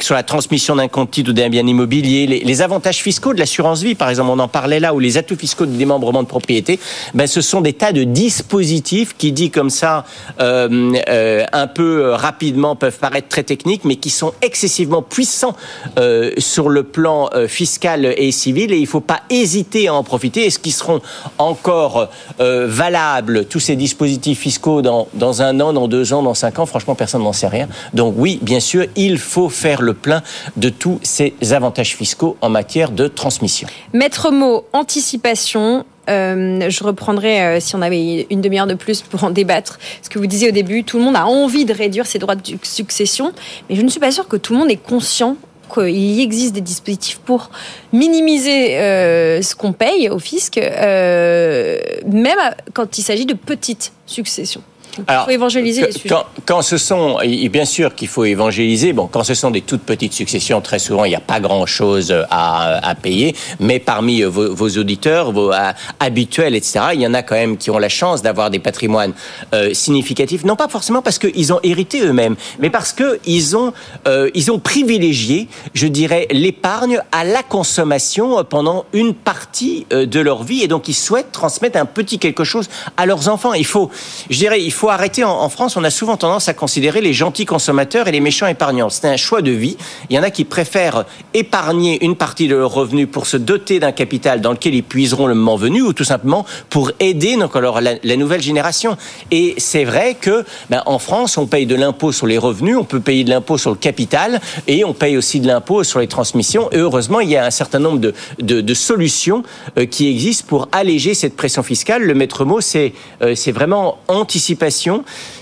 sur la transmission d'un compte titre ou d'un bien immobilier, les, avantages fiscaux de l'assurance vie, par exemple, on en parlait là, ou les atouts fiscaux du démembrement de propriété, ben, ce sont des tas de dispositifs qui, dit comme ça, euh, euh, un peu rapidement, peuvent paraître très techniques, mais qui sont excessivement puissants euh, sur le plan euh, fiscal et civil et il ne faut pas hésiter à en profiter. Est-ce qu'ils seront encore euh, valables, tous ces dispositifs fiscaux, dans, dans un an, dans deux ans, dans cinq ans? Franchement, personne n'en sait rien. Donc oui, bien sûr, il faut faire le plein de tous ces avantages fiscaux en matière de transmission. Maître mot, anticipation, je reprendrai, si on avait une demi-heure de plus pour en débattre, ce que vous disiez au début, tout le monde a envie de réduire ses droits de succession, mais je ne suis pas sûre que tout le monde est conscient qu'il existe des dispositifs pour minimiser euh, ce qu'on paye au fisc, euh, même quand il s'agit de petites successions. Alors, il faut évangéliser les sujets. Quand, ce sont, bien sûr qu'il faut évangéliser, bon, quand ce sont des toutes petites successions, très souvent, il n'y a pas grand-chose à, à, payer, mais parmi vos, vos auditeurs, vos habituels, etc., il y en a quand même qui ont la chance d'avoir des patrimoines euh, significatifs, non pas forcément parce qu'ils ont hérité eux-mêmes, mais parce qu'ils ont, euh, ils ont privilégié, je dirais, l'épargne à la consommation pendant une partie euh, de leur vie, et donc ils souhaitent transmettre un petit quelque chose à leurs enfants. Il faut, je dirais, il faut arrêter. En, France, on a souvent tendance à considérer les gentils consommateurs et les méchants épargnants. C'est un choix de vie. Il y en a qui préfèrent épargner une partie de leurs revenus pour se doter d'un capital dans lequel ils puiseront le moment venu, ou tout simplement pour aider donc alors la, nouvelle génération. Et c'est vrai que ben, en France, on paye de l'impôt sur les revenus, on peut payer de l'impôt sur le capital, et on paye aussi de l'impôt sur les transmissions. Et heureusement, il y a un certain nombre de, de, solutions euh, qui existent pour alléger cette pression fiscale. Le maître mot, c'est euh, c'est vraiment anticipation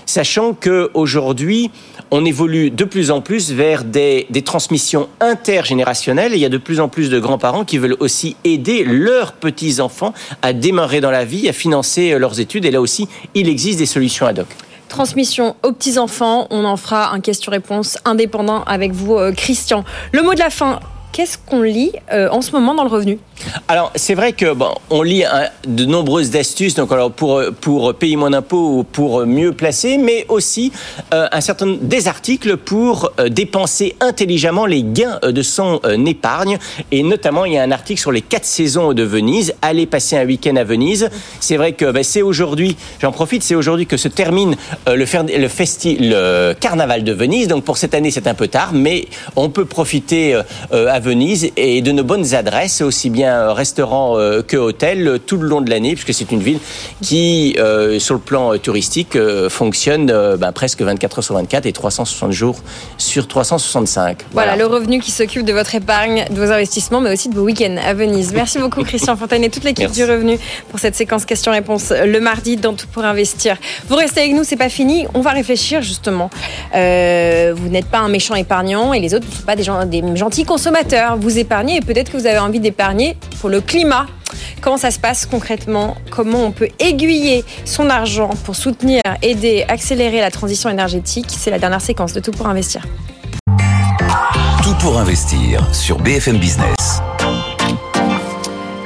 sachant qu'aujourd'hui, on évolue de plus en plus vers des, transmissions intergénérationnelles. il y a de plus en plus de grands-parents qui veulent aussi aider leurs petits-enfants à démarrer dans la vie, à financer euh, leurs études. Et là aussi, il existe des solutions ad hoc transmission aux petits-enfants. On en fera un question-réponse indépendant avec vous, euh, Christian. Le mot de la fin, qu'est-ce qu'on lit euh, en ce moment dans le revenu? Alors, c'est vrai que bon, on lit de nombreuses astuces donc alors pour pour payer moins d'impôts ou pour mieux placer, mais aussi euh, un certain des articles pour euh, dépenser intelligemment les gains de son épargne. Et notamment, il y a un article sur les quatre saisons de Venise. Aller passer un week-end à Venise. C'est vrai que ben, c'est aujourd'hui, j'en profite, c'est aujourd'hui que se termine le, festi le carnaval de Venise. Donc pour cette année, c'est un peu tard, mais on peut profiter à Venise et de nos bonnes adresses, aussi bien restaurants euh, que hôtels, tout le long de l'année, puisque c'est une ville qui, euh, sur le plan touristique, euh, fonctionne ben, presque 24 heures sur 24 et 360 jours sur 365. Voilà, le revenu qui s'occupe de votre épargne, de vos investissements, mais aussi de vos week-ends à Venise. Merci beaucoup Christian Fontaine et toute l'équipe du revenu pour cette séquence questions-réponses le mardi dans Tout pour investir. Vous restez avec nous, c'est pas fini. On va réfléchir justement. vous n'êtes pas un méchant épargnant et les autres ne sont pas des, gens, des gentils consommateurs vous épargnez et peut-être que vous avez envie d'épargner pour le climat. Comment ça se passe concrètement? Comment on peut aiguiller son argent pour soutenir, aider, accélérer la transition énergétique? C'est la dernière séquence de Tout pour investir. Tout pour investir sur BFM Business.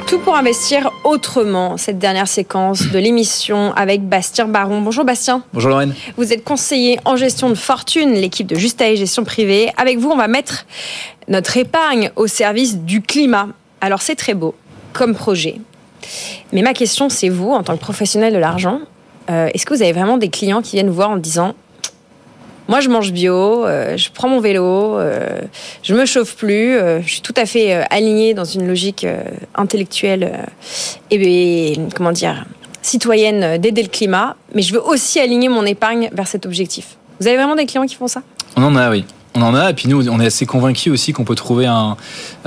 Tout pour investir autrement, cette dernière séquence de l'émission avec Bastien Baron. Bonjour Bastien. Bonjour Lorraine. Vous êtes conseiller en gestion de fortune, l'équipe de Justa et Gestion Privée. Avec vous, on va mettre notre épargne au service du climat. Alors c'est très beau comme projet. Mais ma question, c'est vous, en tant que professionnel de l'argent, euh, est-ce que vous avez vraiment des clients qui viennent vous voir en disant moi, je mange bio, euh, je prends mon vélo, euh, je me chauffe plus, euh, je suis tout à fait alignée dans une logique intellectuelle et, comment dire citoyenne d'aider le climat, mais je veux aussi aligner mon épargne vers cet objectif. Vous avez vraiment des clients qui font ça? On en a, oui. On en a, et puis nous, on est assez convaincus aussi qu'on peut trouver un,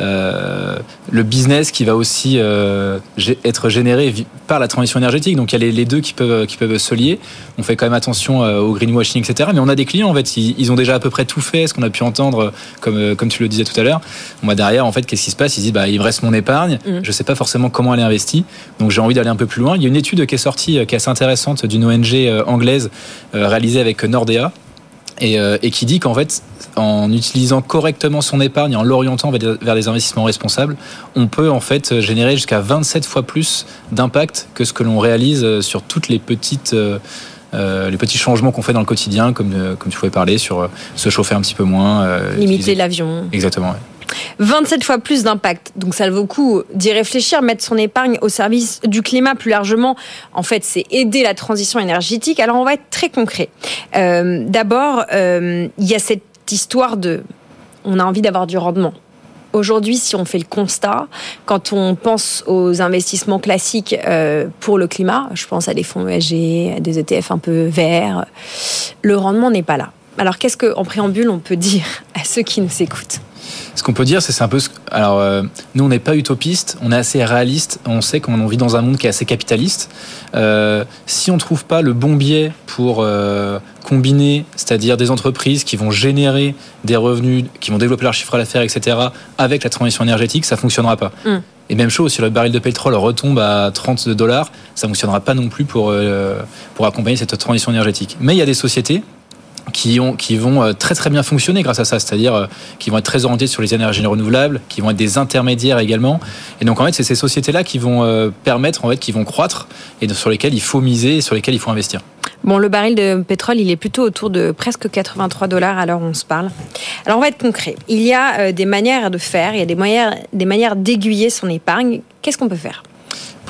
euh, le business qui va aussi euh, être généré par la transition énergétique. Donc il y a les, deux qui peuvent, qui peuvent se lier. On fait quand même attention euh, au greenwashing, etc. Mais on a des clients, en fait, ils, ont déjà à peu près tout fait, ce qu'on a pu entendre, comme, comme tu le disais tout à l'heure. Va derrière, en fait, qu'est-ce qui se passe? Ils disent, bah, il me reste mon épargne, mmh. je ne sais pas forcément comment elle est investie, donc j'ai envie d'aller un peu plus loin. Il y a une étude qui est sortie, qui est assez intéressante, d'une ONG anglaise réalisée avec Nordea euh, et, qui dit qu'en fait, en utilisant correctement son épargne, en l'orientant vers des investissements responsables, on peut en fait générer jusqu'à 27 fois plus d'impact que ce que l'on réalise euh, sur toutes les petites euh, les petits changements qu'on fait dans le quotidien, comme, comme tu pouvais parler, sur se chauffer un petit peu moins. Limiter l'avion. Exactement. 27 fois plus d'impact. Donc ça vaut le coup d'y réfléchir, mettre son épargne au service du climat plus largement. En fait, c'est aider la transition énergétique. Alors on va être très concret. Euh, d'abord, euh, il y a cette histoire de... On a envie d'avoir du rendement. Aujourd'hui, si on fait le constat, quand on pense aux investissements classiques euh, pour le climat, je pense à des fonds ESG, à des ETF un peu verts, le rendement n'est pas là. Alors qu'est-ce qu'en préambule on peut dire à ceux qui nous écoutent? Ce qu'on peut dire, c'est un peu. Alors, euh, nous, on n'est pas utopiste, on est assez réaliste. On sait qu'on vit dans un monde qui est assez capitaliste. Euh, si on ne trouve pas le bon biais pour euh, combiner, c'est-à-dire des entreprises qui vont générer des revenus, qui vont développer leur chiffre d'affaires, etc., avec la transition énergétique, ça fonctionnera pas. Mm. Et même chose, si le baril de pétrole retombe à 30 dollars, ça fonctionnera pas non plus pour, pour accompagner cette transition énergétique. Mais il y a des sociétés qui, ont, qui vont euh, très très bien fonctionner grâce à ça, c'est-à-dire euh, qui vont être très orientés sur les énergies renouvelables, qui vont être des intermédiaires également. Et donc en fait, c'est ces sociétés-là qui vont euh, permettre, en fait, qui vont croître et sur lesquelles il faut miser et sur lesquelles il faut investir. Bon, le baril de pétrole, il est plutôt autour de presque 83 dollars à l'heure où on se parle. Alors on va être concret. Il y a des manières de faire, il y a des manières, des manières d'aiguiller son épargne. Qu'est-ce qu'on peut faire?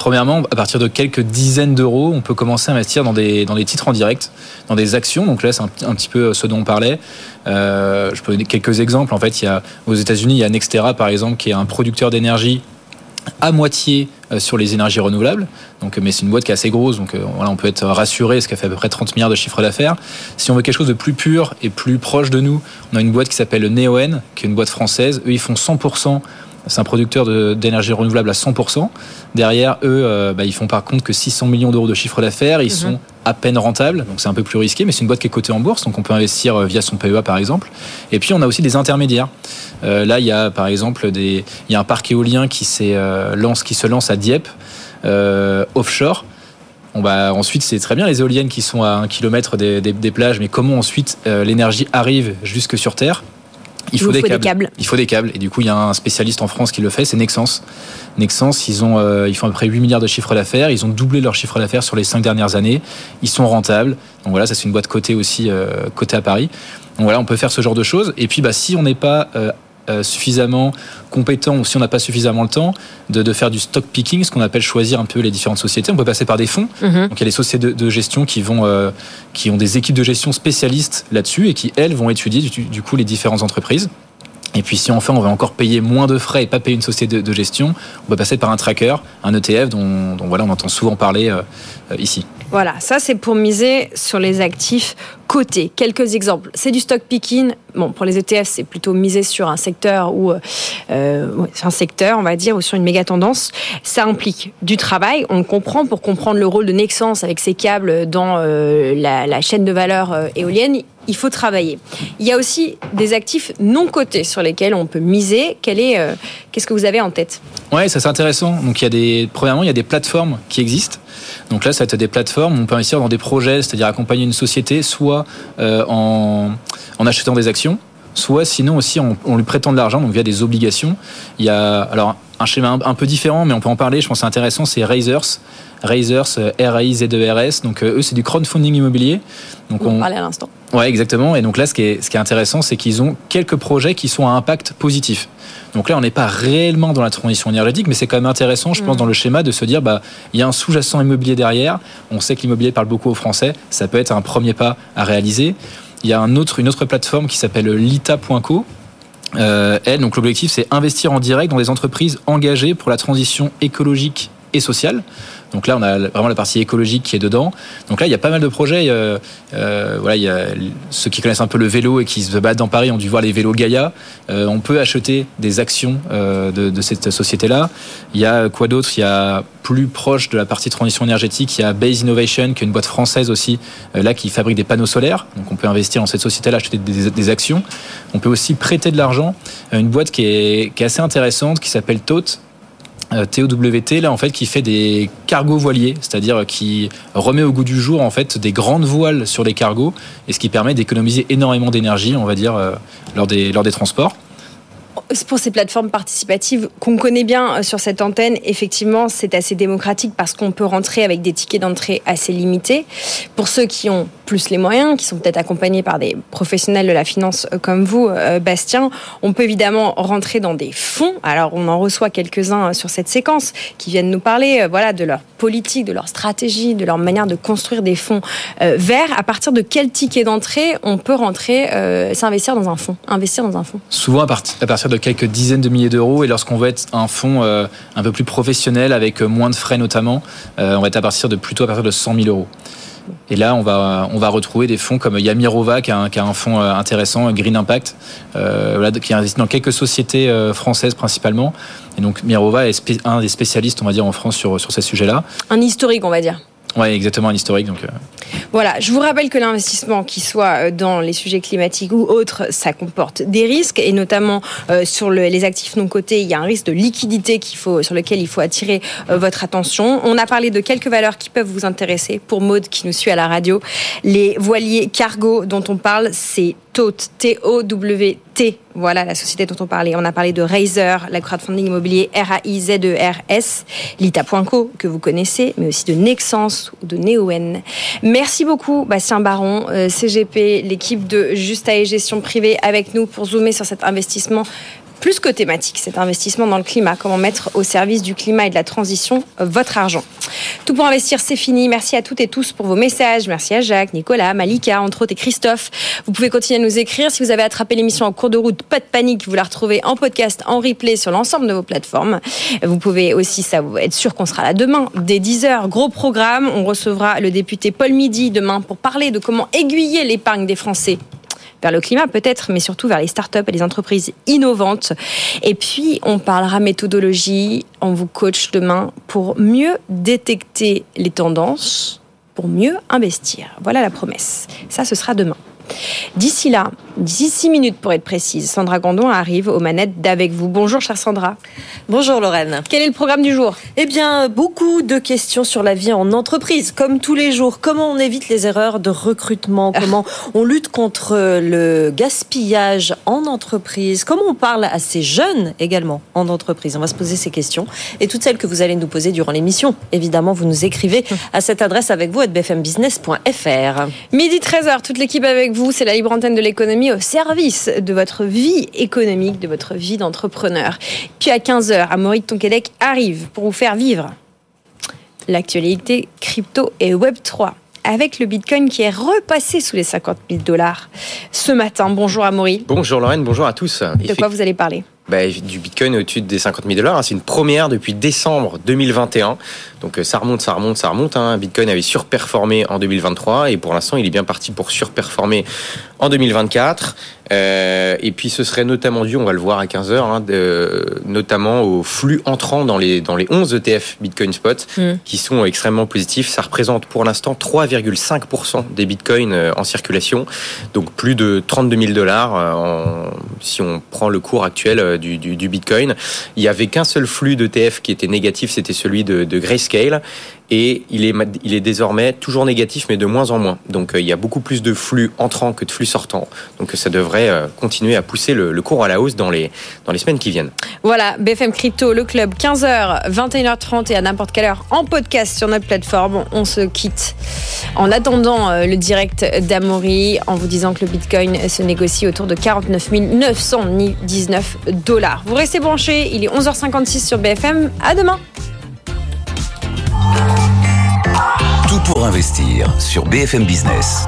Premièrement, à partir de quelques dizaines d'euros, on peut commencer à investir dans des, dans des titres en direct, dans des actions. Donc là, c'est un, petit peu ce dont on parlait. Euh, je peux donner quelques exemples. En fait, il y a, aux États-Unis, il y a Nextera, par exemple, qui est un producteur d'énergie à moitié euh, sur les énergies renouvelables. Donc, mais c'est une boîte qui est assez grosse, donc euh, voilà, on peut être rassuré, ce qu'elle fait à peu près 30 milliards de chiffre d'affaires. Si on veut quelque chose de plus pur et plus proche de nous, on a une boîte qui s'appelle Neoen, qui est une boîte française. Eux, ils font 100% c'est un producteur d'énergie renouvelable à 100%. Derrière, eux, euh, bah, ils font par contre que 600 millions d'euros de chiffre d'affaires. Ils mhm. sont à peine rentables, donc c'est un peu plus risqué, mais c'est une boîte qui est cotée en bourse, donc on peut investir euh, via son PEA par exemple. Et puis on a aussi des intermédiaires. Euh, là, il y a par exemple des, il y a un parc éolien qui, lance, qui se lance à Dieppe, offshore. On va, ensuite, c'est très bien les éoliennes qui sont à un kilomètre des, des plages, mais comment ensuite l'énergie arrive jusque sur Terre? Il faut, des, câbles. Il faut des câbles. Et du coup, il y a un spécialiste en France qui le fait, c'est Nexens. Nexens, ils, ont, euh, ils font à peu près 8 milliards de chiffre d'affaires. Ils ont doublé leur chiffre d'affaires sur les 5 dernières années. Ils sont rentables. Donc voilà, ça c'est une boîte cotée aussi, euh, cotée à Paris. Donc voilà, on peut faire ce genre de choses. Et puis, bah, si on n'est pas euh, euh, suffisamment compétent ou si on n'a pas suffisamment le temps de, faire du stock picking, ce qu'on appelle choisir un peu les différentes sociétés. On peut passer par des fonds. Mhm. Donc il y a des sociétés de, gestion qui vont euh, qui ont des équipes de gestion spécialistes là-dessus et qui elles vont étudier du, coup les différentes entreprises. Et puis si enfin on veut encore payer moins de frais et pas payer une société de, gestion, on peut passer par un tracker, un ETF dont, voilà on entend souvent parler euh, ici. Voilà, ça c'est pour miser sur les actifs cotés. Quelques exemples. C'est du stock picking. Bon, pour les ETF, c'est plutôt miser sur un secteur ou euh, un secteur, on va dire, ou sur une méga tendance. Ça implique du travail. On comprend pour comprendre le rôle de Nexens avec ses câbles dans euh, la, chaîne de valeur euh, éolienne. Il faut travailler. Il y a aussi des actifs non cotés sur lesquels on peut miser. est, euh, qu'est-ce que vous avez en tête? Ouais, ça c'est intéressant. Donc il y a des, premièrement, il y a des plateformes qui existent. Donc là, ça va être des plateformes où on peut investir dans des projets, c'est-à-dire accompagner une société, soit euh, en achetant des actions, soit sinon aussi on, on lui prêtant de l'argent, donc via des obligations. Il y a alors un schéma un, peu différent, mais on peut en parler. Je pense que c'est intéressant. C'est Razers, Razers, euh, R-A-I-Z-E-R-S. Donc euh, eux, c'est du crowdfunding immobilier. Donc on, on parlait à l'instant. Ouais, exactement. Et donc là, ce qui est, ce qui est intéressant, c'est qu'ils ont quelques projets qui sont à impact positif. Donc là, on n'est pas réellement dans la transition énergétique, mais c'est quand même intéressant, je pense, mm. dans le schéma de se dire, bah, il y a un sous-jacent immobilier derrière. On sait que l'immobilier parle beaucoup aux Français. Ça peut être un premier pas à réaliser. Il y a une autre plateforme qui s'appelle lita.co. Euh, elle, donc l'objectif, c'est investir en direct dans des entreprises engagées pour la transition écologique et sociale. Donc là, on a vraiment la partie écologique qui est dedans. Donc là, il y a pas mal de projets. Euh, euh, voilà, il y a ceux qui connaissent un peu le vélo et qui se battent dans Paris ont dû voir les vélos Gaia. Euh, on peut acheter des actions euh, de, de, cette société-là. Il y a quoi d'autre? Il y a plus proche de la partie transition énergétique, il y a Base Innovation, qui est une boîte française aussi, euh, là qui fabrique des panneaux solaires. Donc on peut investir dans cette société-là, acheter des, des, actions. On peut aussi prêter de l'argent. Une boîte qui est, qui est assez intéressante, qui s'appelle Tote euh, TOWT là en fait qui fait des cargos voiliers, c'est-à-dire qui remet au goût du jour en fait des grandes voiles sur les cargos et ce qui permet d'économiser énormément d'énergie, on va dire euh, lors des lors des transports pour ces plateformes participatives qu'on connaît bien euh, sur cette antenne, effectivement, c'est assez démocratique parce qu'on peut rentrer avec des tickets d'entrée assez limités. Pour ceux qui ont plus les moyens, qui sont peut-être accompagnés par des professionnels de la finance euh, comme vous, euh, Bastien, on peut évidemment rentrer dans des fonds. Alors, on en reçoit quelques-uns sur cette séquence qui viennent nous parler voilà, de leur politique, de leur stratégie, de leur manière de construire des fonds verts. À partir de quel ticket d'entrée on peut rentrer, s'investir dans un fonds, investir dans un fonds? Souvent à, partir de quelques dizaines de milliers d'euros. Et lorsqu'on veut être un fonds euh, un peu plus professionnel, avec euh, moins de frais notamment, euh, on va être à partir de plutôt à partir de 100 000 euros. Et là, on va, on va retrouver des fonds comme Yamirova, qui a un, qui a un fonds intéressant, Green Impact, euh, qui investi dans quelques sociétés françaises principalement. Et donc, Mirova est un des spécialistes, on va dire, en France sur, sur ces sujets-là. Un historique, on va dire. Oui, exactement, un historique. Donc, euh. Voilà, je vous rappelle que l'investissement, qui soit euh, dans les sujets climatiques ou autres, ça comporte des risques, et notamment euh, sur le, les actifs non cotés, il y a un risque de liquidité faut, sur lequel il faut attirer votre attention. On a parlé de quelques valeurs qui peuvent vous intéresser. Pour Maude, qui nous suit à la radio, les voiliers cargo dont on parle, c'est TOT, T-O-W-T. Voilà la société dont on parlait. On a parlé de Razer, la crowdfunding immobilier R-A-I-Z-E-R-S, Lita.co, que vous connaissez, mais aussi de Nexence ou de Neoen. Merci beaucoup, Bastien Baron, euh, CGP, l'équipe de Justa et Gestion Privée avec nous pour zoomer sur cet investissement plus que thématique, cet investissement dans le climat, comment mettre au service du climat et de la transition euh, votre argent. Tout pour investir, c'est fini. Merci à toutes et tous pour vos messages. Merci à Jacques, Nicolas, Malika, entre autres, et Christophe. Vous pouvez continuer à nous écrire. Si vous avez attrapé l'émission en cours de route, pas de panique, vous la retrouvez en podcast, en replay sur l'ensemble de vos plateformes. Vous pouvez aussi ça, être sûr qu'on sera là demain, dès 10h. Gros programme. On recevra le député Paul Midi demain pour parler de comment aiguiller l'épargne des Français vers le climat peut-être, mais surtout vers les startups et les entreprises innovantes. Et puis, on parlera méthodologie, on vous coach demain pour mieux détecter les tendances, pour mieux investir. Voilà la promesse. Ça, ce sera demain. D'ici là, d'ici six minutes pour être précise, Sandra Gandon arrive aux manettes d'Avec vous. Bonjour chère Sandra. Bonjour Lorraine. Quel est le programme du jour? Eh bien, beaucoup de questions sur la vie en entreprise, comme tous les jours. Comment on évite les erreurs de recrutement? Comment on lutte contre le gaspillage en entreprise? Comment on parle à ces jeunes également en entreprise? On va se poser ces questions et toutes celles que vous allez nous poser durant l'émission. Évidemment, vous nous écrivez à cette adresse avec vous à bfmbusiness.fr. Midi 13h, toute l'équipe avec vous, c'est la libre antenne de l'économie au service de votre vie économique, de votre vie d'entrepreneur. Puis à 15h, Amaury Tonquédec arrive pour vous faire vivre l'actualité crypto et Web3 avec le Bitcoin qui est repassé sous les 50 000 dollars ce matin. Bonjour Amaury. Bonjour Lorraine, bonjour à tous. De quoi vous allez parler? Bah, du Bitcoin au-dessus des 50 000 dollars. C'est une première depuis décembre 2021. Donc ça remonte, ça remonte, ça remonte. Hein. Bitcoin avait surperformé en 2023 et pour l'instant il est bien parti pour surperformer en 2024. Euh, et puis ce serait notamment dû, on va le voir à 15h, hein, notamment au flux entrant dans les, dans les 11 ETF Bitcoin Spot mm. qui sont extrêmement positifs. Ça représente pour l'instant 3,5% des Bitcoins euh, en circulation, donc plus de 32 000 dollars euh, si on prend le cours actuel du, du, Bitcoin. Il n'y avait qu'un seul flux d'ETF qui était négatif, c'était celui de, de Grayscale et il est, il est désormais toujours négatif, mais de moins en moins. Donc euh, il y a beaucoup plus de flux entrants que de flux sortants. Donc ça devrait euh, continuer à pousser le, cours à la hausse dans les, dans les semaines qui viennent. Voilà, BFM Crypto, le club, 15h, 21h30 et à n'importe quelle heure en podcast sur notre plateforme. On se quitte en attendant euh, le direct d'Amaury en vous disant que le Bitcoin se négocie autour de 49 919 dollars. Vous restez branchés, il est 11h56 sur BFM. À demain! Tout pour investir sur BFM Business.